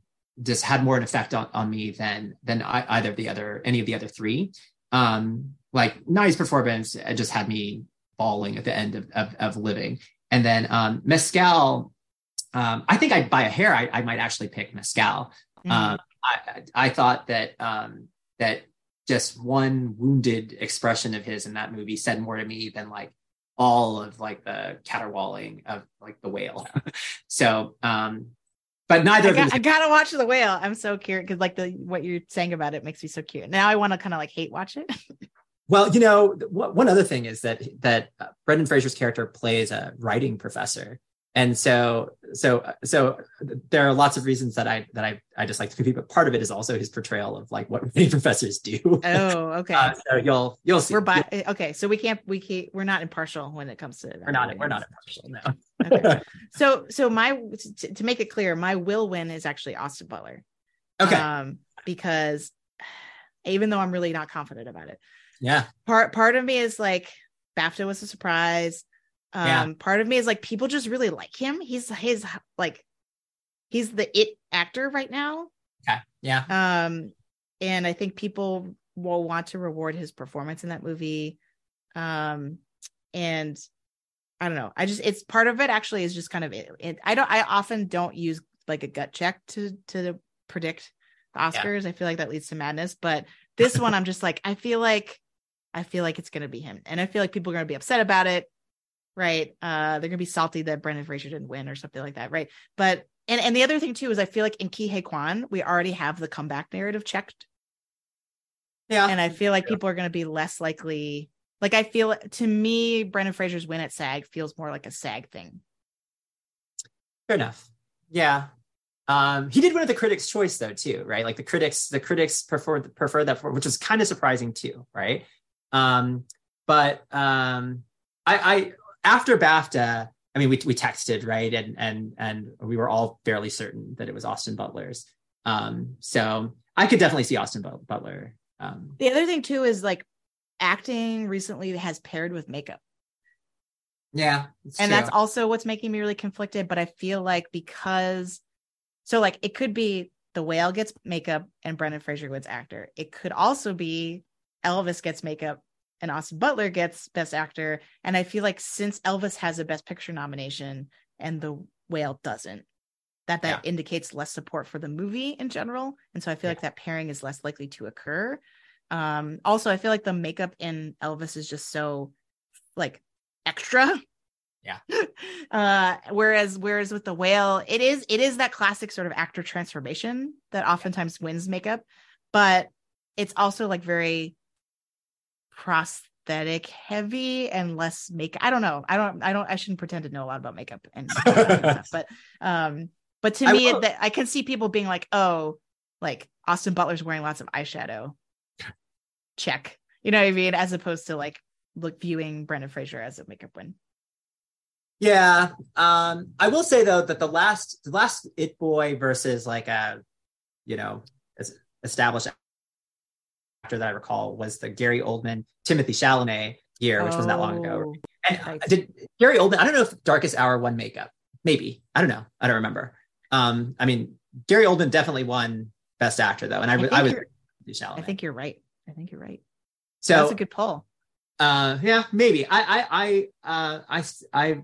just had more an effect on, on me than than I, either of the other any of the other three. Um, like Nighy's performance just had me bawling at the end of of, of living. And then um, Mescal, um, I think I by a hair I, I might actually pick Mescal. Mm-hmm. Um, I, I thought that um, that just one wounded expression of his in that movie said more to me than like all of like the caterwauling of like the whale. <laughs> so um but neither I, got, I gotta watch the whale. I'm so curious because like the what you're saying about it makes me so cute. Now I want to kind of like hate watch it. <laughs> well, you know, one other thing is that that uh, Brendan Fraser's character plays a writing professor, and so so so there are lots of reasons that I that I I dislike the movie, but part of it is also his portrayal of like what <laughs> many professors do. Oh, okay. <laughs> Uh, so you'll you'll see. We're by okay, so we can't we can't we're not impartial when it comes to that. We're not we're not impartial. No okay. <laughs> So so my to, to, make it clear, my will win is actually Austin Butler. Okay. Um, because even though I'm really not confident about it. Yeah. Part part of me is like BAFTA was a surprise. Um, yeah. part of me is like people just really like him. He's his like he's the it actor right now. Okay. Yeah. Um, and I think people will want to reward his performance in that movie. Um, and I don't know. I just it's part of it actually is just kind of it, it, I don't I often don't use like a gut check to to predict the Oscars. Yeah. I feel like that leads to madness, but this one I'm just like I feel like I feel like it's going to be him. And I feel like people are going to be upset about it, right? Uh they're going to be salty that Brendan Fraser didn't win or something like that, right? But and and the other thing too is I feel like in Huy Quan, we already have the comeback narrative checked. Yeah. And I feel like yeah. people are going to be less likely like I feel to me, Brendan Fraser's win at SAG feels more like a SAG thing. Fair enough. Yeah. Um, he did win at the critics' choice though, too, right? Like the critics, the critics prefer prefer that, for, which is kind of surprising too, right? Um, but um, I, I after BAFTA, I mean, we we texted right, and and and we were all fairly certain that it was Austin Butler's. Um, so I could definitely see Austin Butler. Um, the other thing too is like acting recently has paired with makeup. Yeah. And true. that's also what's making me really conflicted. But I feel like because, so like it could be the whale gets makeup and Brendan Fraser gets actor. It could also be Elvis gets makeup and Austin Butler gets best actor. And I feel like since Elvis has a best picture nomination and the whale doesn't, that that indicates less support for the movie in general and so i feel Yeah. like that pairing is less likely to occur um also i feel like the makeup in elvis is just so like extra Yeah. <laughs> uh whereas whereas with the whale it is it is that classic sort of actor transformation that oftentimes wins makeup but it's also like very prosthetic heavy and less make i don't know. I don't i don't i shouldn't pretend to know a lot about makeup and <laughs> stuff but um but to I me will- it, that i can see people being like oh like austin butler's wearing lots of eyeshadow. Check. You know what i mean? As opposed to like look viewing brendan fraser as a makeup win. Yeah. Um, I will say though that the last the last It Boy versus like a you know established that I recall was the Gary Oldman Timothée Chalamet year, which wasn't that long ago. Oh, And right. did Gary Oldman? I don't know if Darkest Hour won makeup. Maybe I don't know. I don't remember. Um, I mean Gary Oldman definitely won Best Actor though, and I, I I was i think you're right i think you're right so. that's a good poll Uh, yeah, maybe. I, I, I, uh, I, I,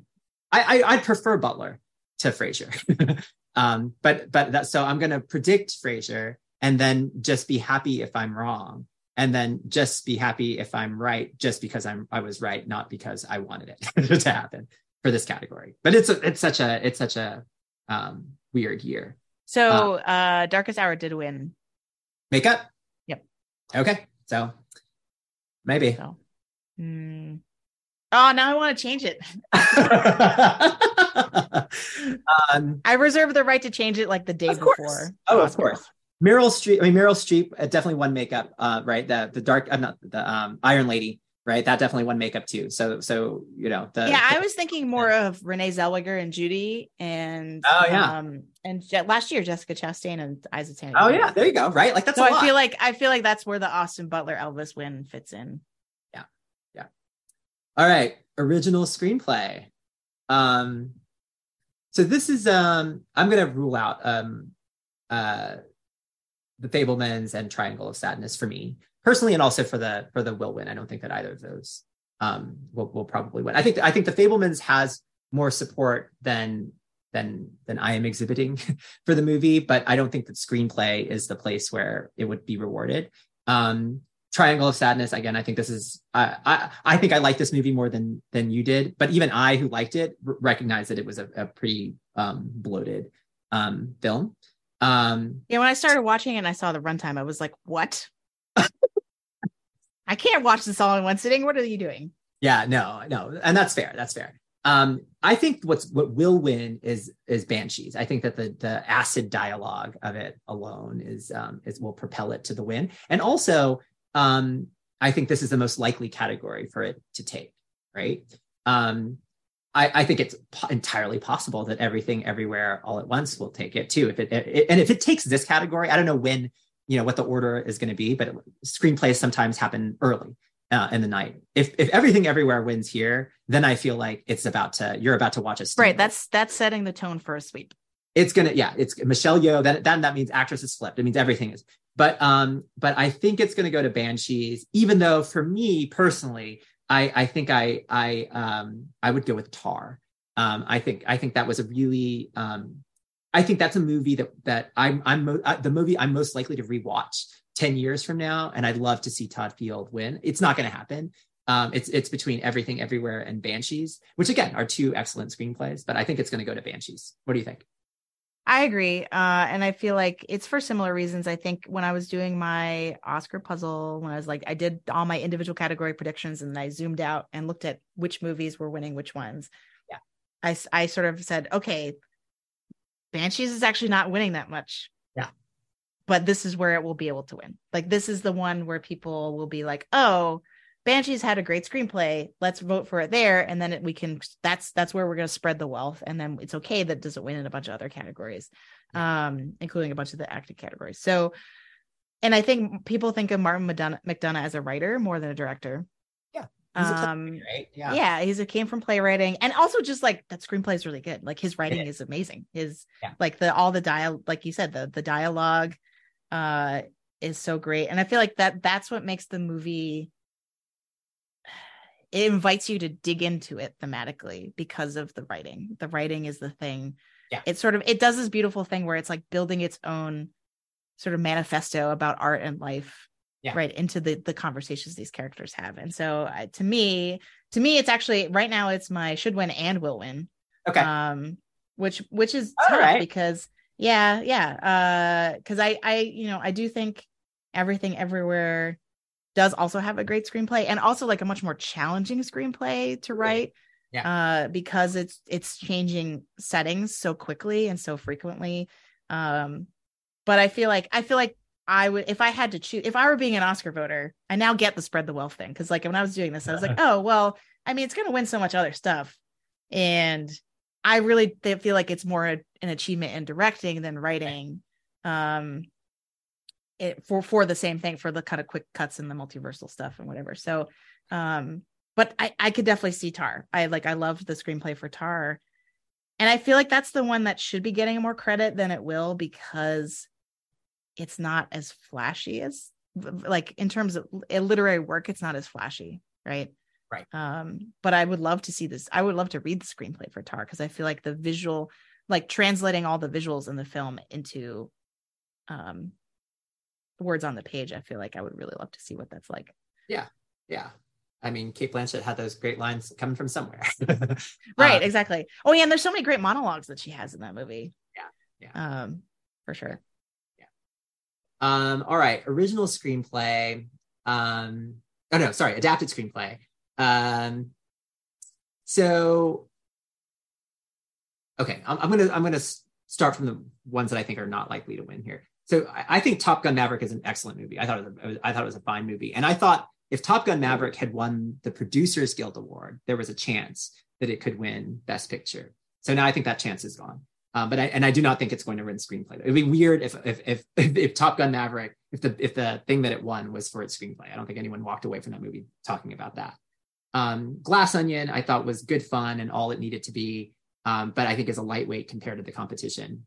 I, I prefer Butler to Fraser. <laughs> um, but, but that, so I'm going to predict Fraser and then just be happy if I'm wrong. And then just be happy if I'm right, just because I'm, I was right, not because I wanted it <laughs> to happen for this category. But it's, a, it's such a, it's such a, um, weird year. so uh darkest hour did win Makeup? Yep. Okay. So maybe. so hmm. oh now i want to change it <laughs> um, I reserve the right to change it like the day Of course. before. Oh, of course. Meryl Streep. I mean, Meryl Streep uh, definitely won makeup. Uh, right. The the dark. Uh, not the um, Iron Lady. Right. That definitely won makeup too. So so you know the. yeah, I was thinking more of Renee Zellweger and Judy, and Oh, yeah. um, and Je- last year Jessica Chastain and Isa Taney. Oh yeah, there you go. Right. Like that's so I lot. feel like I feel like that's where the Austin Butler Elvis win fits in. Yeah, yeah. All right, original screenplay. Um, so this is um, I'm gonna rule out um, uh, the Fabelmans and Triangle of Sadness for me personally, and also for the for the will win. I don't think that either of those um will will probably win. I think I think the Fabelmans has more support than than than I am exhibiting <laughs> for the movie, but I don't think that screenplay is the place where it would be rewarded. Um, Triangle of Sadness. Again, I think this is. I I, I think I like this movie more than than you did. But even I, who liked it, r- recognized that it was a, a pretty um, bloated um, film. Um, Yeah, when I started watching and I saw the runtime, I was like, "What? <laughs> I can't watch this all in one sitting. What are you doing?" yeah, no, no, and that's fair. That's fair. Um, I think what's what will win is is Banshees. I think that the the acid dialogue of it alone is um, is will propel it to the win, and also um, I think this is the most likely category for it to take. Right. Um, I, I think it's po- entirely possible that everything everywhere all at once will take it too. If it, it and if it takes this category, I don't know when you know what the order is going to be, but screenplays sometimes happen early uh, in the night. If if everything everywhere wins here, then I feel like it's about to you're about to watch a Right. That's that's setting the tone for a sweep. it's gonna yeah it's Michelle Yeoh that that that means actress is flipped. It means everything is. But um but I think it's gonna go to Banshees. Even though for me personally, I I think I I um I would go with Tar. Um I think I think that was a really um I think that's a movie that that I'm I'm mo- uh, the movie I'm most likely to rewatch 10 years from now and I'd love to see Todd Field win. It's not going to happen. Um, it's it's between Everything Everywhere and Banshees, which again are two excellent screenplays, but I think it's going to go to Banshees. What do you think? I agree. Uh, and I feel like it's for similar reasons. I think when I was doing my Oscar puzzle, when I was like, I did all my individual category predictions and then I zoomed out and looked at which movies were winning which ones. Yeah. I, I sort of said, okay, Banshees is actually not winning that much. Yeah. But this is where it will be able to win. Like, this is the one where people will be like, oh, Banshees had a great screenplay. Let's vote for it there, and then it, we can. That's that's where we're going to spread the wealth, and then it's okay that it doesn't win in a bunch of other categories, um, including a bunch of the acting categories. So, and I think people think of Martin McDonagh, McDonagh as a writer more than a director. Yeah, Um, right? yeah, Yeah. he's a came from playwriting, and also just like that screenplay is really good. Like his writing is amazing. His Yeah. like the all the dial, like you said, the the dialogue, uh, is so great, and I feel like that that's what makes the movie it invites you to dig into it thematically because of the writing. The writing is the thing Yeah. It sort of it does this beautiful thing where it's like building its own sort of manifesto about art and life Yeah. right into the the conversations these characters have. And so uh, to me, to me it's actually right now it's my should win and will win. Okay. Um which which is All tough right. because yeah, yeah. Uh cuz I I you know, I do think everything everywhere does also have a great screenplay and also like a much more challenging screenplay to write uh because it's it's changing settings so quickly and so frequently. Um but i feel like i feel like i would if i had to choose if i were being an oscar voter i now get the spread the wealth thing. Because like when i was doing this i was like <laughs> oh well i mean it's going to win so much other stuff. And i really feel like it's more an achievement in directing than writing. Um it for for the same thing for the kind of quick cuts and the multiversal stuff and whatever so um but I, I could definitely see Tar. I like I loved the screenplay for Tar. And I feel like that's the one that should be getting more credit than it will because it's not as flashy as like in terms of a literary work, it's not as flashy, right? Right. Um, but I would love to see this. I would love to read the screenplay for Tar because I feel like the visual, like translating all the visuals in the film into um words on the page, I feel like I would really love to see what that's like. Yeah. Yeah. I mean, Cate Blanchett had those great lines coming from somewhere. <laughs> right Uh, exactly oh yeah and there's so many great monologues that she has in that movie Yeah, um for sure Um, all right, original screenplay. Um, oh no, sorry, adapted screenplay. Um, so okay, I'm, I'm gonna I'm gonna start from the ones that I think are not likely to win here. So I, I think Top Gun Maverick is an excellent movie. I thought it was, a, I thought it was a fine movie, and I thought if Top Gun Maverick had won the Producers Guild Award, there was a chance that it could win Best Picture. So now I think that chance is gone. Um, but I and I do not think it's going to win screenplay. It'd be weird if if if <laughs> if, Top Gun Maverick if the if the thing that it won was for its screenplay. I don't think anyone walked away from that movie talking about that. Um, Glass Onion I thought was good fun and all it needed to be, um, but I think is a lightweight compared to the competition.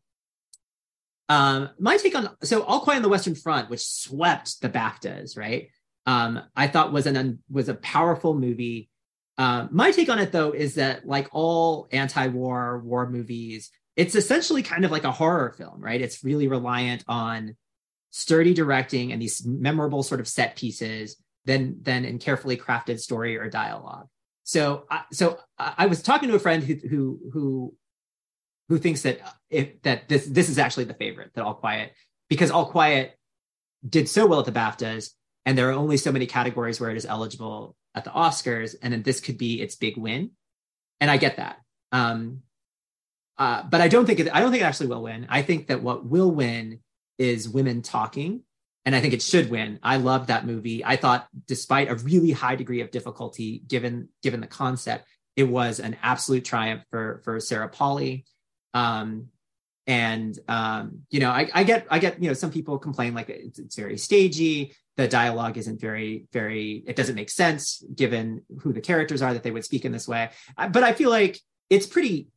Um, my take on so All Quiet on the Western Front, which swept the BAFTAs, right? Um, I thought was an was a powerful movie. Um, my take on it though is that like all anti-war war movies, it's essentially kind of like a horror film, right? It's really reliant on sturdy directing and these memorable sort of set pieces then then in carefully crafted story or dialogue. So, I so I was talking to a friend who who who who thinks that if that this this is actually the favorite that All Quiet because All Quiet did so well at the BAFTAs and there are only so many categories where it is eligible at the Oscars and then this could be its big win. And I get that. Um, uh, but I don't think it, I don't think it actually will win. I think that what will win is women talking, and I think it should win. I love that movie. I thought, despite a really high degree of difficulty given given the concept, it was an absolute triumph for for Sarah Polley. Um, and um, you know, I, I get I get you know some people complain like it's, it's very stagey. The dialogue isn't very very. It doesn't make sense given who the characters are that they would speak in this way. But I feel like it's pretty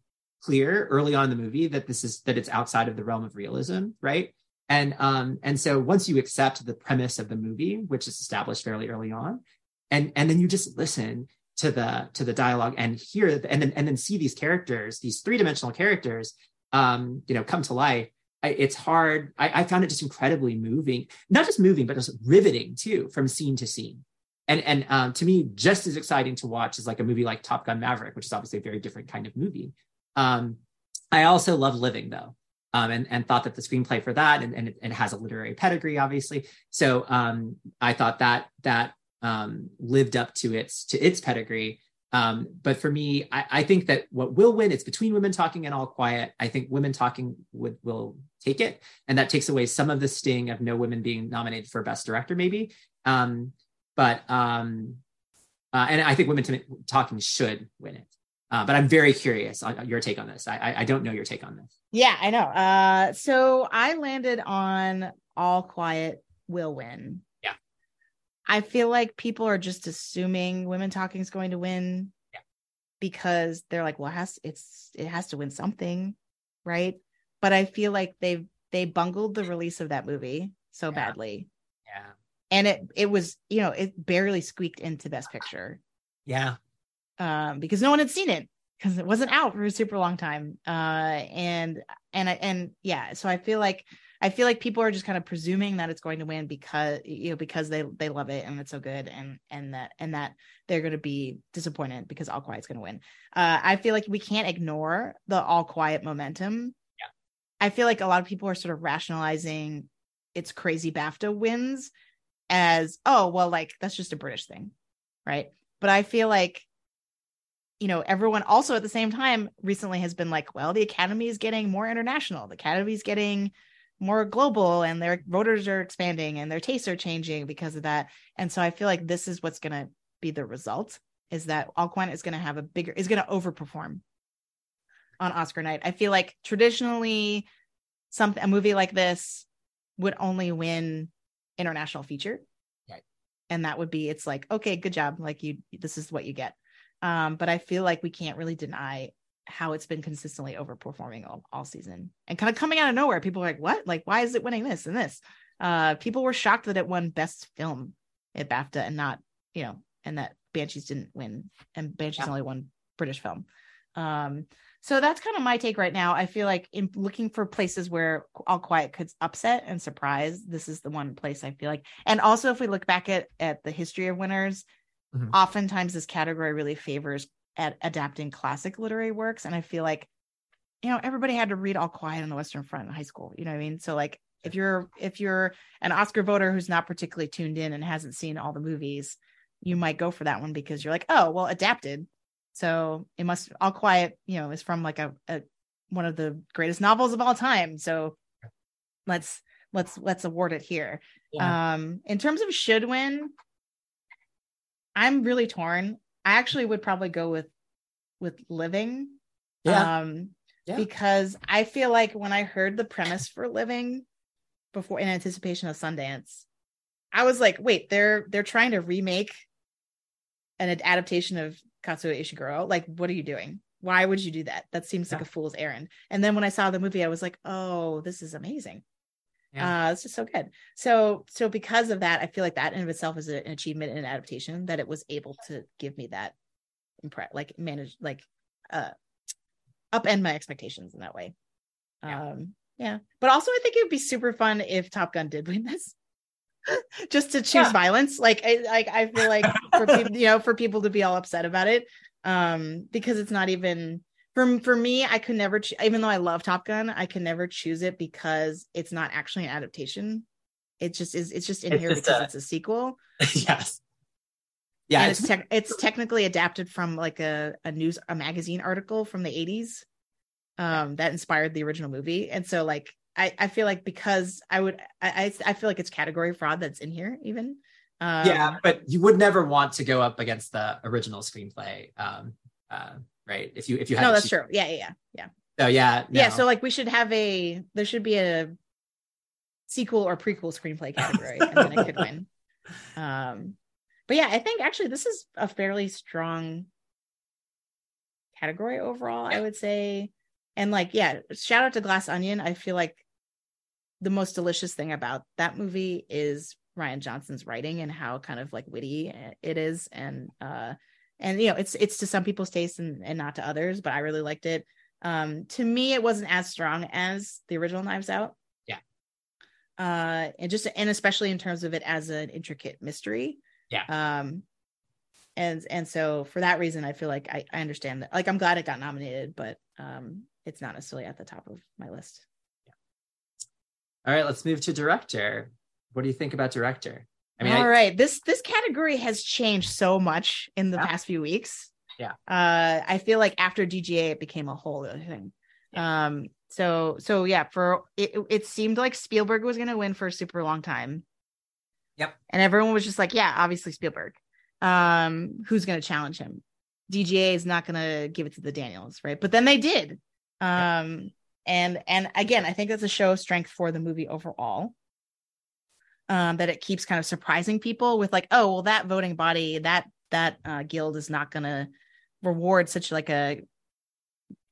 clear early on the movie that this is that it's outside of the realm of realism, right? And um and so once you accept the premise of the movie, which is established fairly early on, and and then you just listen to the to the dialogue and hear and then and then see these characters, these three dimensional characters, um, you know, come to life. I, it's hard. I, I found it just incredibly moving, not just moving, but just riveting too, from scene to scene. And and um, to me, just as exciting to watch as like a movie like Top Gun Maverick, which is obviously a very different kind of movie. Um, I also love Living though, um, and and thought that the screenplay for that and and it, it has a literary pedigree, obviously. So um, I thought that that um, lived up to its to its pedigree. Um, but for me, I, I think that what will win, it's between women talking and all quiet. I think women talking would will take it, and that takes away some of the sting of no women being nominated for best director, maybe. Um, but um, uh, and I think women talking should win it. Uh, but I'm very curious on your take on this. I, I I don't know your take on this. yeah i know uh so i landed on all quiet will win. I feel like people are just assuming women talking is going to win Yeah. because they're like well it has it's it has to win something right but i feel like they've they bungled the release of that movie so Yeah. badly Yeah. and it it was you know it barely squeaked into best picture Yeah. um because no one had seen it because it wasn't out for a super long time. Uh, and and and yeah, so I feel like I feel like people are just kind of presuming that it's going to win because you know because they they love it and it's so good and and that and that they're going to be disappointed because All Quiet's going to win. Uh, I feel like we can't ignore the All Quiet momentum. Yeah, I feel like a lot of people are sort of rationalizing its crazy BAFTA wins as oh well like that's just a British thing, right? But I feel like you know, everyone also at the same time recently has been like, well, the academy is getting more international. The academy is getting more global and their voters are expanding and their tastes are changing because of that. And so I feel like this is what's going to be the result is that All Quiet is going to have a bigger, is going to overperform on Oscar night. I feel like traditionally something a movie like this would only win international feature. Right. And that would be, it's like, okay, good job. Like you, this is what you get. Um, but I feel like we can't really deny how it's been consistently overperforming all, all season and kind of coming out of nowhere. People are like, what? Like, why is it winning this and this? Uh, people were shocked that it won best film at BAFTA and not, you know, and that Banshees didn't win and Banshees yeah. only won British film. Um, so that's kind of my take right now. I feel like in looking for places where All Quiet could upset and surprise, this is the one place I feel like. And also, if we look back at at the history of winners, mm-hmm. oftentimes this category really favors at adapting classic literary works and i feel like you know everybody had to read all quiet on the western front in high school you know what i mean so like if you're if you're an oscar voter who's not particularly tuned in and hasn't seen all the movies you might go for that one because you're like oh well adapted so it must all quiet you know is from like a, a one of the greatest novels of all time so let's let's let's award it here yeah. um in terms of should win I'm really torn. I actually would probably go with with living. Yeah. Um yeah. because I feel like when I heard the premise for living before in anticipation of Sundance, I was like, wait, they're they're trying to remake an adaptation of Kazuo Ishiguro. Like, what are you doing? Why would you do that? That seems yeah. like a fool's errand. And then when I saw the movie, I was like, oh, this is amazing. Yeah. Uh, it's just so good. So, so because of that, I feel like that in of itself is an achievement in an adaptation that it was able to give me that impre- like manage, like, uh, upend my expectations in that way. Yeah. Um, yeah. But also, I think it would be super fun if Top Gun did win this. <laughs> just to choose yeah. violence like I, like I feel like <laughs> for people you know for people to be all upset about it um because it's not even for for me, I could never, ch- even though I love Top Gun, I can never choose it because it's not actually an adaptation. It just is. It's just in it's here just because a, it's a sequel. <laughs> yes. Yeah, and it's te- it's technically adapted from like a a news a magazine article from the eighties, um, that inspired the original movie, and so like I I feel like because I would I I feel like it's category fraud that's in here even. Um, yeah, but you would never want to go up against the original screenplay. Um, uh, right? If you if you have no, that's true. Yeah, yeah, yeah, yeah. Oh yeah, no. yeah. So like we should have a there should be a sequel or prequel screenplay <laughs> category, and then it could win. Um, but yeah, I think actually this is a fairly strong category overall. I would say, and like yeah, shout out to Glass Onion. I feel like the most delicious thing about that movie is Rian Johnson's writing and how kind of like witty it is, and uh and you know it's it's to some people's taste and, and not to others but i really liked it. Um to me it wasn't as strong as the original knives out. Yeah. Uh and just and especially in terms of it as an intricate mystery. Yeah. Um and and so for that reason i feel like i, I understand that like i'm glad it got nominated but um it's not necessarily at the top of my list. Yeah. all right let's move to director. What do you think about director I mean, all I, right. This this category has changed so much in the yeah. past few weeks. Yeah. Uh, I feel like after DGA, it became a whole other thing. Yeah. Um. So so yeah, for it, it seemed like Spielberg was going to win for a super long time. Yep. And everyone was just like, yeah, obviously Spielberg. Um, who's going to challenge him? DGA is not going to give it to the Daniels, right? But then they did. Um, and and again, I think that's a show of strength for the movie overall um, that it keeps kind of surprising people with like, oh, well, that voting body, that that uh, guild is not going to reward such like a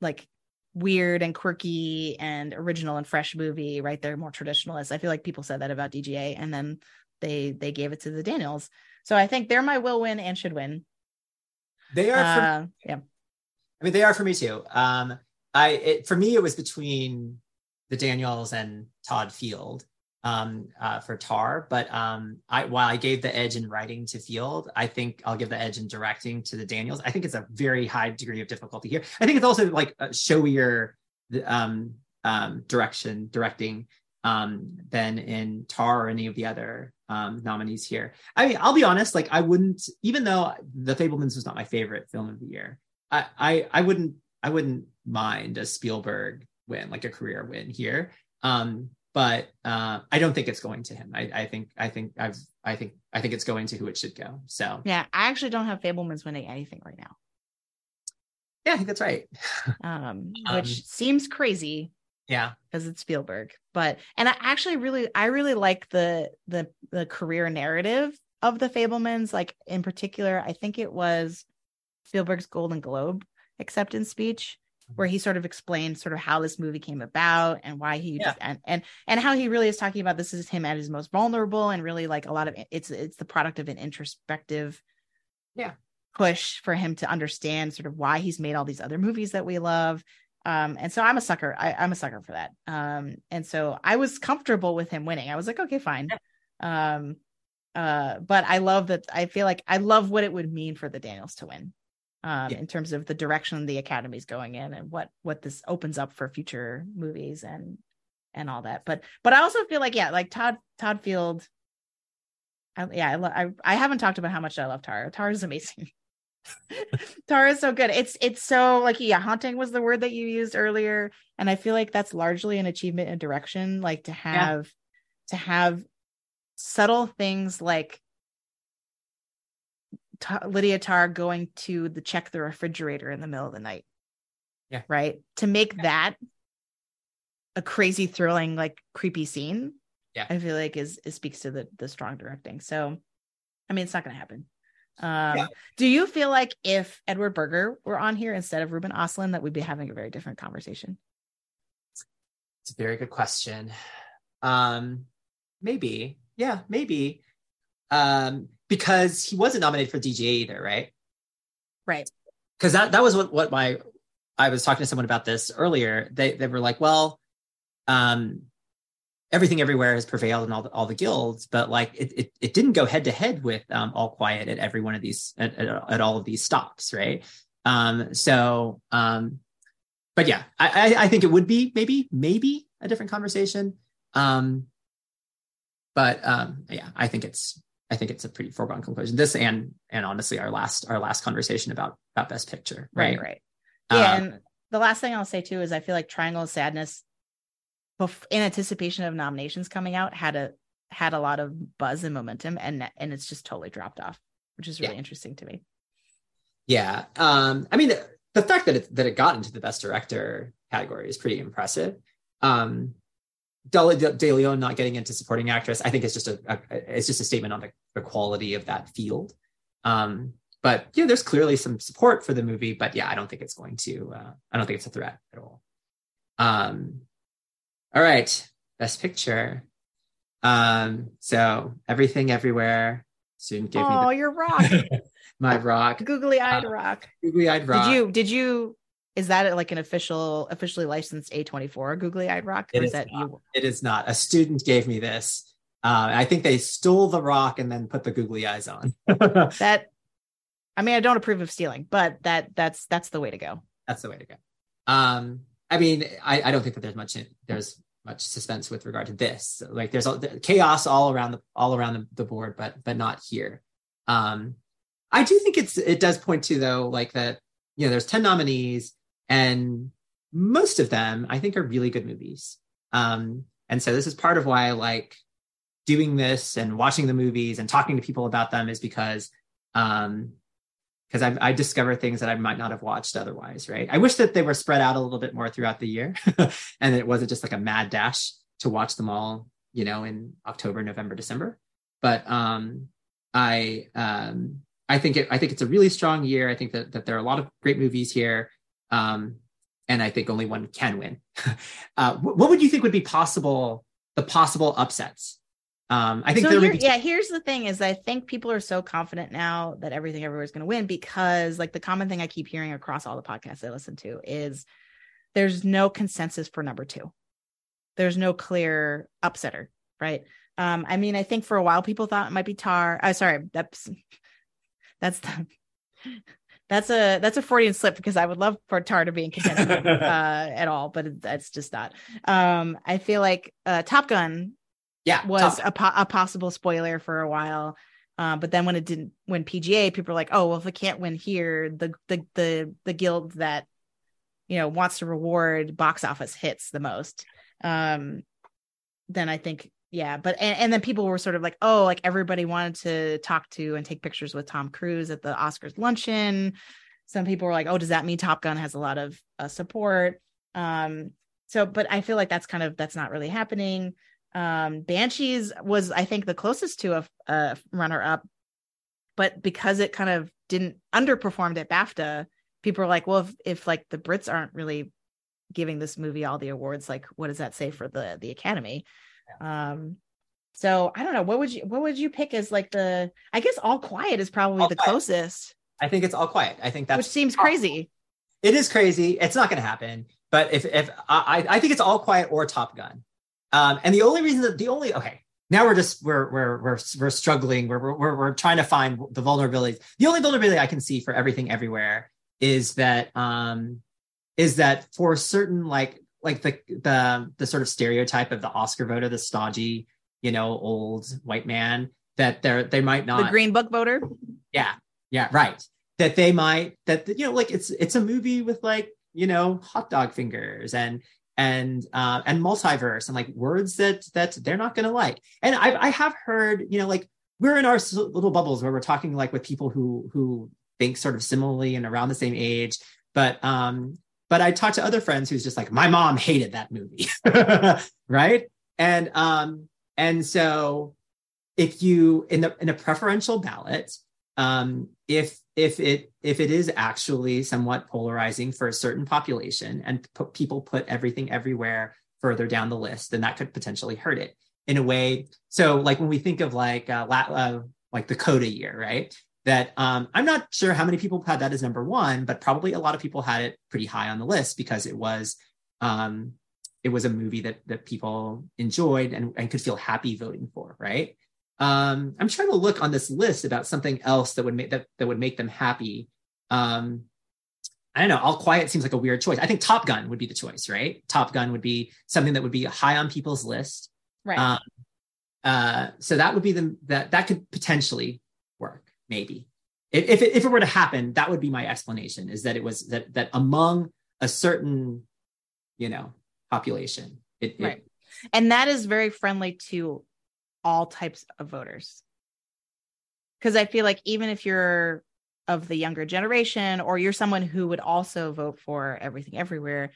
like weird and quirky and original and fresh movie, right? They're more traditionalist. I feel like people said that about DGA, and then they they gave it to the Daniels. So I think they're my will win and should win. They are, for, uh, yeah. I mean, they are for me too. Um, I it, for me, it was between the Daniels and Todd Field um, uh, for Tar, but um, I while I gave the edge in writing to Field, I think I'll give the edge in directing to the Daniels. I think it's a very high degree of difficulty here. I think it's also like a showier um, um, direction directing um, than in Tar or any of the other um, nominees here. I mean, I'll be honest, like I wouldn't, even though The fabelmans was not my favorite film of the year, I, I, I wouldn't, I wouldn't mind a Spielberg win, like a career win here. Um, but uh, I don't think it's going to him. I, I think, I think I've, I think, I think it's going to who it should go. So yeah, I actually don't have Fabelman's winning anything right now. Yeah, I think that's right. <laughs> <laughs> um, which um, seems crazy yeah because it's spielberg but and i actually really i really like the the the career narrative of the Fabelmans. like in particular i think it was spielberg's golden globe acceptance speech where he sort of explains sort of how this movie came about and why he yeah. just, and, and and how he really is talking about this is him at his most vulnerable and really like a lot of it's it's the product of an introspective yeah push for him to understand sort of why he's made all these other movies that we love um, and so I'm a sucker. I, am a sucker for that. Um, and so I was comfortable with him winning. I was like, okay, fine. Um, uh, but I love that. I feel like I love what it would mean for the Daniels to win, um, yeah. in terms of the direction the Academy's going in and what what this opens up for future movies and and all that. But but I also feel like yeah, like Todd Todd Field. I, yeah, I, I I haven't talked about how much I love Tar. Tar is amazing. <laughs> Tara is so good. It's it's so like yeah, haunting was the word that you used earlier, and I feel like that's largely an achievement in direction. Like to have yeah. to have subtle things like T- Lydia Tar going to the check the refrigerator in the middle of the night. Yeah. Right. To make yeah. that a crazy, thrilling, like creepy scene. Yeah. I feel like is it speaks to the the strong directing. So I mean it's not gonna happen. Um, yeah. Do you feel like if Edward Berger were on here instead of Ruben Östlund, that we'd be having a very different conversation? It's a very good question. Um, maybe, yeah, maybe, um, because he wasn't nominated for DGA either, right? Right. Because that that was what what my I was talking to someone about this earlier. They they were like, well, um, everything everywhere has prevailed in all the, all the guilds but like it, it, it didn't go head to head with um, all quiet at every one of these at, at, at all of these stops right um, so um, but yeah I, I, I think it would be maybe maybe a different conversation um, but um, yeah i think it's i think it's a pretty foregone conclusion this and and honestly our last our last conversation about about best picture right right, right. yeah um, and the last thing i'll say too is i feel like triangle of sadness in anticipation of nominations coming out had a had a lot of buzz and momentum and and it's just totally dropped off which is really yeah. interesting to me yeah um i mean the, the fact that it that it got into the best director category is pretty impressive um De, De Leon not getting into supporting actress, I think it's just a, a, it's just a statement on the, the quality of that field. Um, but yeah, there's clearly some support for the movie, but yeah, I don't think it's going to. Uh, I don't think it's a threat at all. Um, all right, best picture. Um, so everything everywhere. Soon gave oh, me. Oh, your rock. <laughs> my rock. Googly eyed uh, rock. Googly eyed rock. Did you? Did you? Is that like an official, officially licensed A24 Googly eyed rock? It is, that not. You- it is not. A student gave me this. Uh, I think they stole the rock and then put the googly eyes on. <laughs> that, I mean, I don't approve of stealing, but that that's that's the way to go. That's the way to go. Um, I mean, I, I don't think that there's much there's much suspense with regard to this. Like there's all, chaos all around the all around the, the board, but but not here. Um, I do think it's it does point to though like that you know there's ten nominees and most of them I think are really good movies. Um, and so this is part of why I like doing this and watching the movies and talking to people about them is because um, because I, I discover things that I might not have watched otherwise, right? I wish that they were spread out a little bit more throughout the year <laughs> and it wasn't just like a mad dash to watch them all, you know, in October, November, December. But um, I um, I think it I think it's a really strong year. I think that that there are a lot of great movies here. Um, and I think only one can win. <laughs> uh, what would you think would be possible, the possible upsets Um, I think so here, be yeah, here's the thing is I think people are so confident now that everything everywhere is going to win because like the common thing I keep hearing across all the podcasts I listen to is there's no consensus for number two. There's no clear upsetter, right? Um, I mean, I think for a while people thought it might be Tar. Uh, sorry, that's that's the that's a that's a Freudian slip because I would love for Tar to be in contention <laughs> uh, at all, but that's just not. Um, I feel like uh, Top Gun yeah was a, po- a possible spoiler for a while. Uh, but then when it didn't win PGA, people were like, "Oh, well, if it can't win here, the the the the guild that you know wants to reward box office hits the most." Um, then I think, yeah. But and, and then people were sort of like, "Oh, like everybody wanted to talk to and take pictures with Tom Cruise at the Oscars luncheon." Some people were like, "Oh, does that mean Top Gun has a lot of uh, support?" Um, so, but I feel like that's kind of that's not really happening um banshees was i think the closest to a, a runner up but because it kind of didn't underperformed at bafta people are like well if, if like the brits aren't really giving this movie all the awards like what does that say for the the academy um so i don't know what would you what would you pick as like the i guess all quiet is probably All the Quiet. closest I think it's all quiet. I think that which seems crazy It is crazy. It's not going to happen. But if if I I think it's all quiet or Top Gun, um, and the only reason that the only okay now we're just we're we're we're we're struggling. We're we're we're trying to find the vulnerabilities. The only vulnerability I can see for everything everywhere is that um is that for certain like like the the the sort of stereotype of the Oscar voter, the stodgy you know old white man that they're they might not the green book voter yeah, yeah, right. That they might that you know, like it's it's a movie with like you know hot dog fingers and and uh, and multiverse and like words that that they're not gonna like. And I I have heard you know like we're in our little bubbles where we're talking like with people who who think sort of similarly and around the same age, but um but I talked to other friends who's just like my mom hated that movie, <laughs> right? And um and so if you in the in a preferential ballot um, if if it if it is actually somewhat polarizing for a certain population and people put everything everywhere further down the list, then that could potentially hurt it in a way. So, like when we think of like uh, uh, like the Coda year, right? That um, I'm not sure how many people had that as number one, but probably a lot of people had it pretty high on the list because it was um, it was a movie that that people enjoyed and, and could feel happy voting for, right? Um, I'm trying to look on this list about something else that would make that, that would make them happy. Um, I don't know. All Quiet seems like a weird choice. I think Top Gun would be the choice, right? Top Gun would be something that would be high on people's list. right Um, uh, so that would be the that that could potentially work, maybe. If if it, if it were to happen, that would be my explanation. Is that it was that that among a certain, you know, population, it, it- Right. and that is very friendly to all types of voters. Because i feel like even if you're of the younger generation or you're someone who would also vote for everything everywhere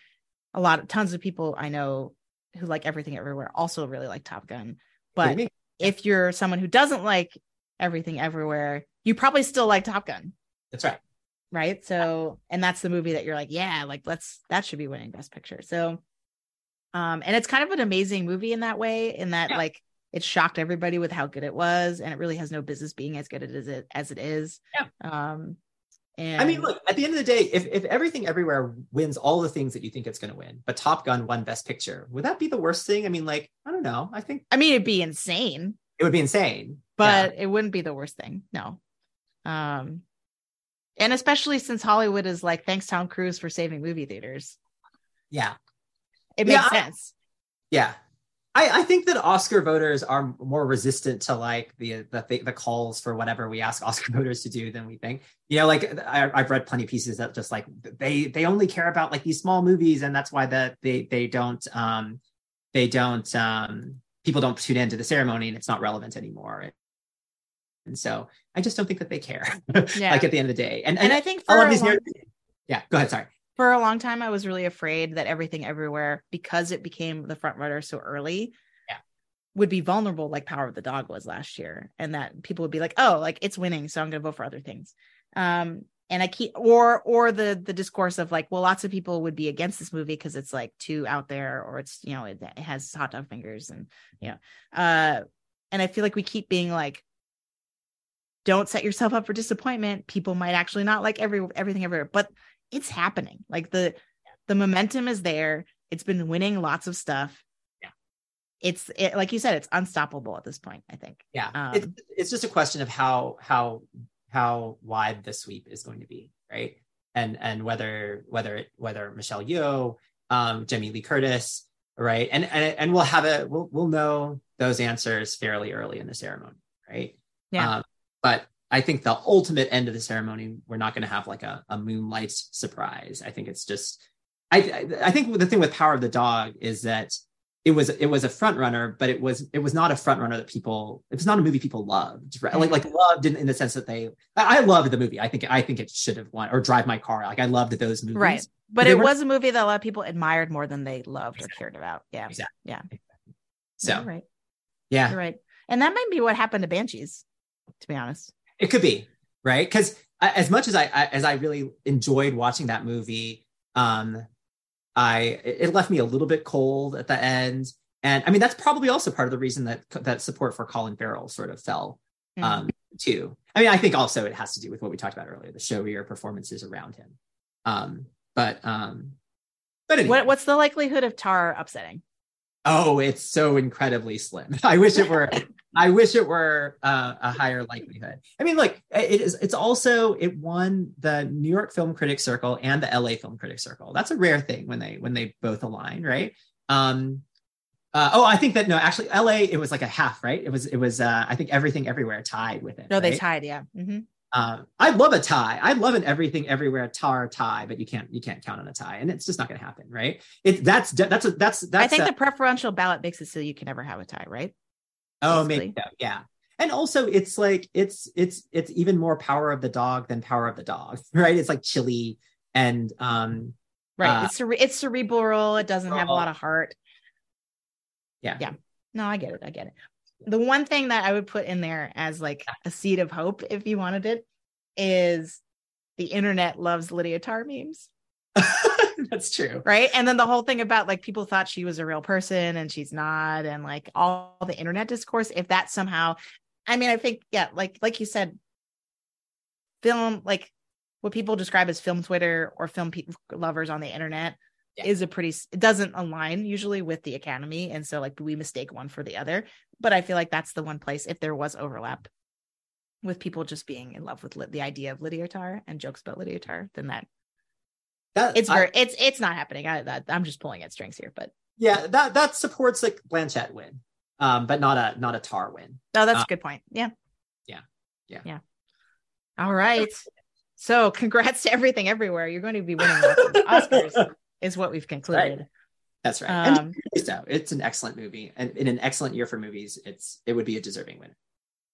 a lot of tons of people i know who like everything everywhere also really like top gun. But you if you're someone who doesn't like everything everywhere you probably still like top gun. That's right. right? So and that's the movie that you're like yeah like let's that should be winning best picture. So um and it's kind of an amazing movie in that way in that Yeah. like it shocked everybody with how good it was and it really has no business being as good as it as it is Yeah. um and I mean, look, at the end of the day, if, if everything everywhere wins all the things that you think it's going to win, but Top Gun won Best Picture, would that be the worst thing? I mean, like, I don't know. I think i mean it'd be insane it would be insane. but it wouldn't be the worst thing no um and especially since hollywood is like thanks tom cruise for saving movie theaters yeah. it Yeah, makes I- sense Yeah. I, I think that Oscar voters are more resistant to like the, the the calls for whatever we ask <laughs> Oscar voters to do than we think. You know, like I, I've read plenty of pieces that just like they they only care about like these small movies, and that's why that they they don't um they don't um people don't tune into the ceremony, and it's not relevant anymore. And so I just don't think that they care. <laughs> Yeah. like at the end of the day, and and and, i think a lot of these long- narratives- yeah. Go ahead. Sorry. For a long time i was really afraid that everything everywhere because it became the front runner so early Yeah. would be vulnerable like power of the dog was last year and that people would be like oh like it's winning so i'm going to vote for other things um and i keep or or the the discourse of like well lots of people would be against this movie because it's like too out there or it's you know it, it has hot dog fingers and you know uh And I feel like we keep being like, don't set yourself up for disappointment. People might actually not like every everything everywhere, but it's happening. Like the the momentum is there. It's been winning lots of stuff. Yeah. It's it, like you said, it's unstoppable at this point. I think. Yeah, Um, it's, it's just a question of how how how wide the sweep is going to be, right? And and whether whether it, whether Michelle Yeoh, um, Jamie Lee Curtis, right? And and and we'll have a we'll we'll know those answers fairly early in the ceremony, right? Yeah. Um, but I think the ultimate end of the ceremony, we're not going to have like a, a moonlight surprise. I think it's just, I I think the thing with Power of the Dog is that it was it was a front runner, but it was it was not a front runner that people. It was not a movie people loved, right? Like like loved in, in the sense that they. I, I loved the movie. I think I think it should have won or Drive My Car. Like I loved those movies. Right. But They it was a movie that a lot of people admired more than they loved or cared about. Yeah. Exactly. Yeah. So You're right. yeah, You're right. And that might be what happened to Banshees, to be honest. It could be right because as much as I, I as I really enjoyed watching that movie, um, I it left me a little bit cold at the end, and I mean that's probably also part of the reason that that support for Colin Farrell sort of fell Mhm. um, too. I mean, I think also it has to do with what we talked about earlier, the showier performances around him. Um, but um, but anyway, what, what's the likelihood of Tar upsetting? Oh, it's so incredibly slim. <laughs> I wish it were. <laughs> I wish it were uh, a higher likelihood. I mean, look, it is. It's also it won the New York Film Critics Circle and the LA Film Critics Circle. That's a rare thing when they when they both align, right? Um, uh, oh, I think that no, actually, LA it was like a half, right? It was it was. Uh, I think everything everywhere tied with it. No, they tied. Yeah. hmm Um, I love a tie. I love an everything everywhere tar tie, but you can't you can't count on a tie, and it's just not going to happen, right? It that's that's a, that's that's. I think a- the preferential ballot makes it so you can never have a tie, right? Oh, maybe so, yeah. And also, it's like it's it's it's even more power of the dog than power of the dog, <laughs> right? It's like chilly and um Right. Uh, it's cere- it's cerebral. It doesn't have a lot of heart. yeah Yeah. No, I get it. I get it. The one thing that I would put in there as like a seed of hope, if you wanted it, is the internet loves Lydia Tar memes, <laughs> that's true. right? And then the whole thing about like people thought she was a real person and she's not, and like all the internet discourse. If that somehow, I mean, I think yeah, like like you said, film like what people describe as film Twitter or film pe- lovers on the internet Yeah. is a pretty it doesn't align usually with the academy and so like we mistake one for the other but i feel like that's the one place if there was overlap with people just being in love with the idea of lydia tar and jokes about lydia tar then that That it's I- it's it's not happening I, that, i'm just pulling at strings here but yeah, that that supports like Blanchett win, um, but not a not a tar win. no that's a good point yeah yeah. Yeah. yeah all right so congrats to everything everywhere you're going to be winning <laughs> oscars is what we've concluded That's right. and um so it's an excellent movie, and in an excellent year for movies, it's it would be a deserving win.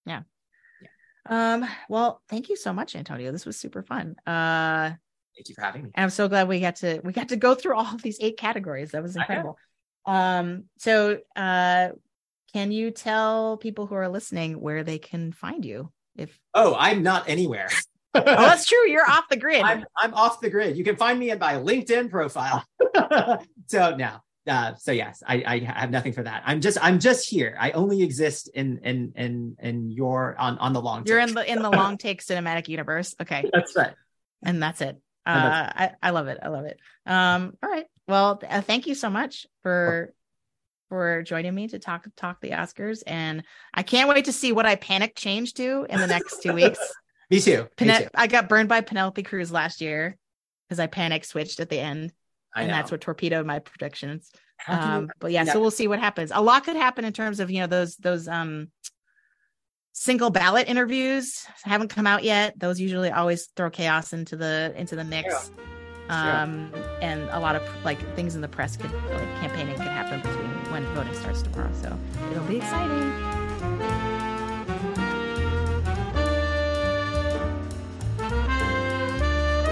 Yeah. Yeah. Um, well, thank you so much, Antonio. This was super fun. Uh, Thank you for having me. I'm so glad we got to we got to go through all of these eight categories. That was incredible. Um, so uh can you tell people who are listening where they can find you? If Oh, I'm not anywhere. <laughs> oh, that's true, you're off the grid. I'm I'm off the grid. You can find me in my LinkedIn profile. <laughs> so now, uh, so yes, I, I have nothing for that. I'm just I'm just here. I only exist in in in in your on on the long. you're in the in the long take cinematic universe. Okay. <laughs> That's right. And that's it. Uh, I, I love it. I love it. Um, all right. Well, uh, thank you so much for for joining me to talk talk the Oscars, and I can't wait to see what I panic change to in the next two weeks. <laughs> Me too. Me too. I got burned by Penelope Cruz last year because I panic switched at the end, I and know. that's what torpedoed my predictions. How can you- Um, but yeah, yeah. so we'll see what happens. A lot could happen in terms of you know those those um single ballot interviews haven't come out yet. Those usually always throw chaos into the into the mix. Um, and a lot of like things in the press could like campaigning could happen between when voting starts tomorrow. So it'll be exciting.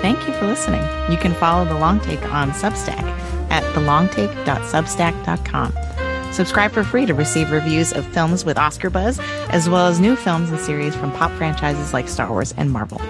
Thank you for listening. You can follow The Long Take on Substack at thelongtake.substack.com. Subscribe for free to receive reviews of films with Oscar buzz, as well as new films and series from pop franchises like Star Wars and Marvel.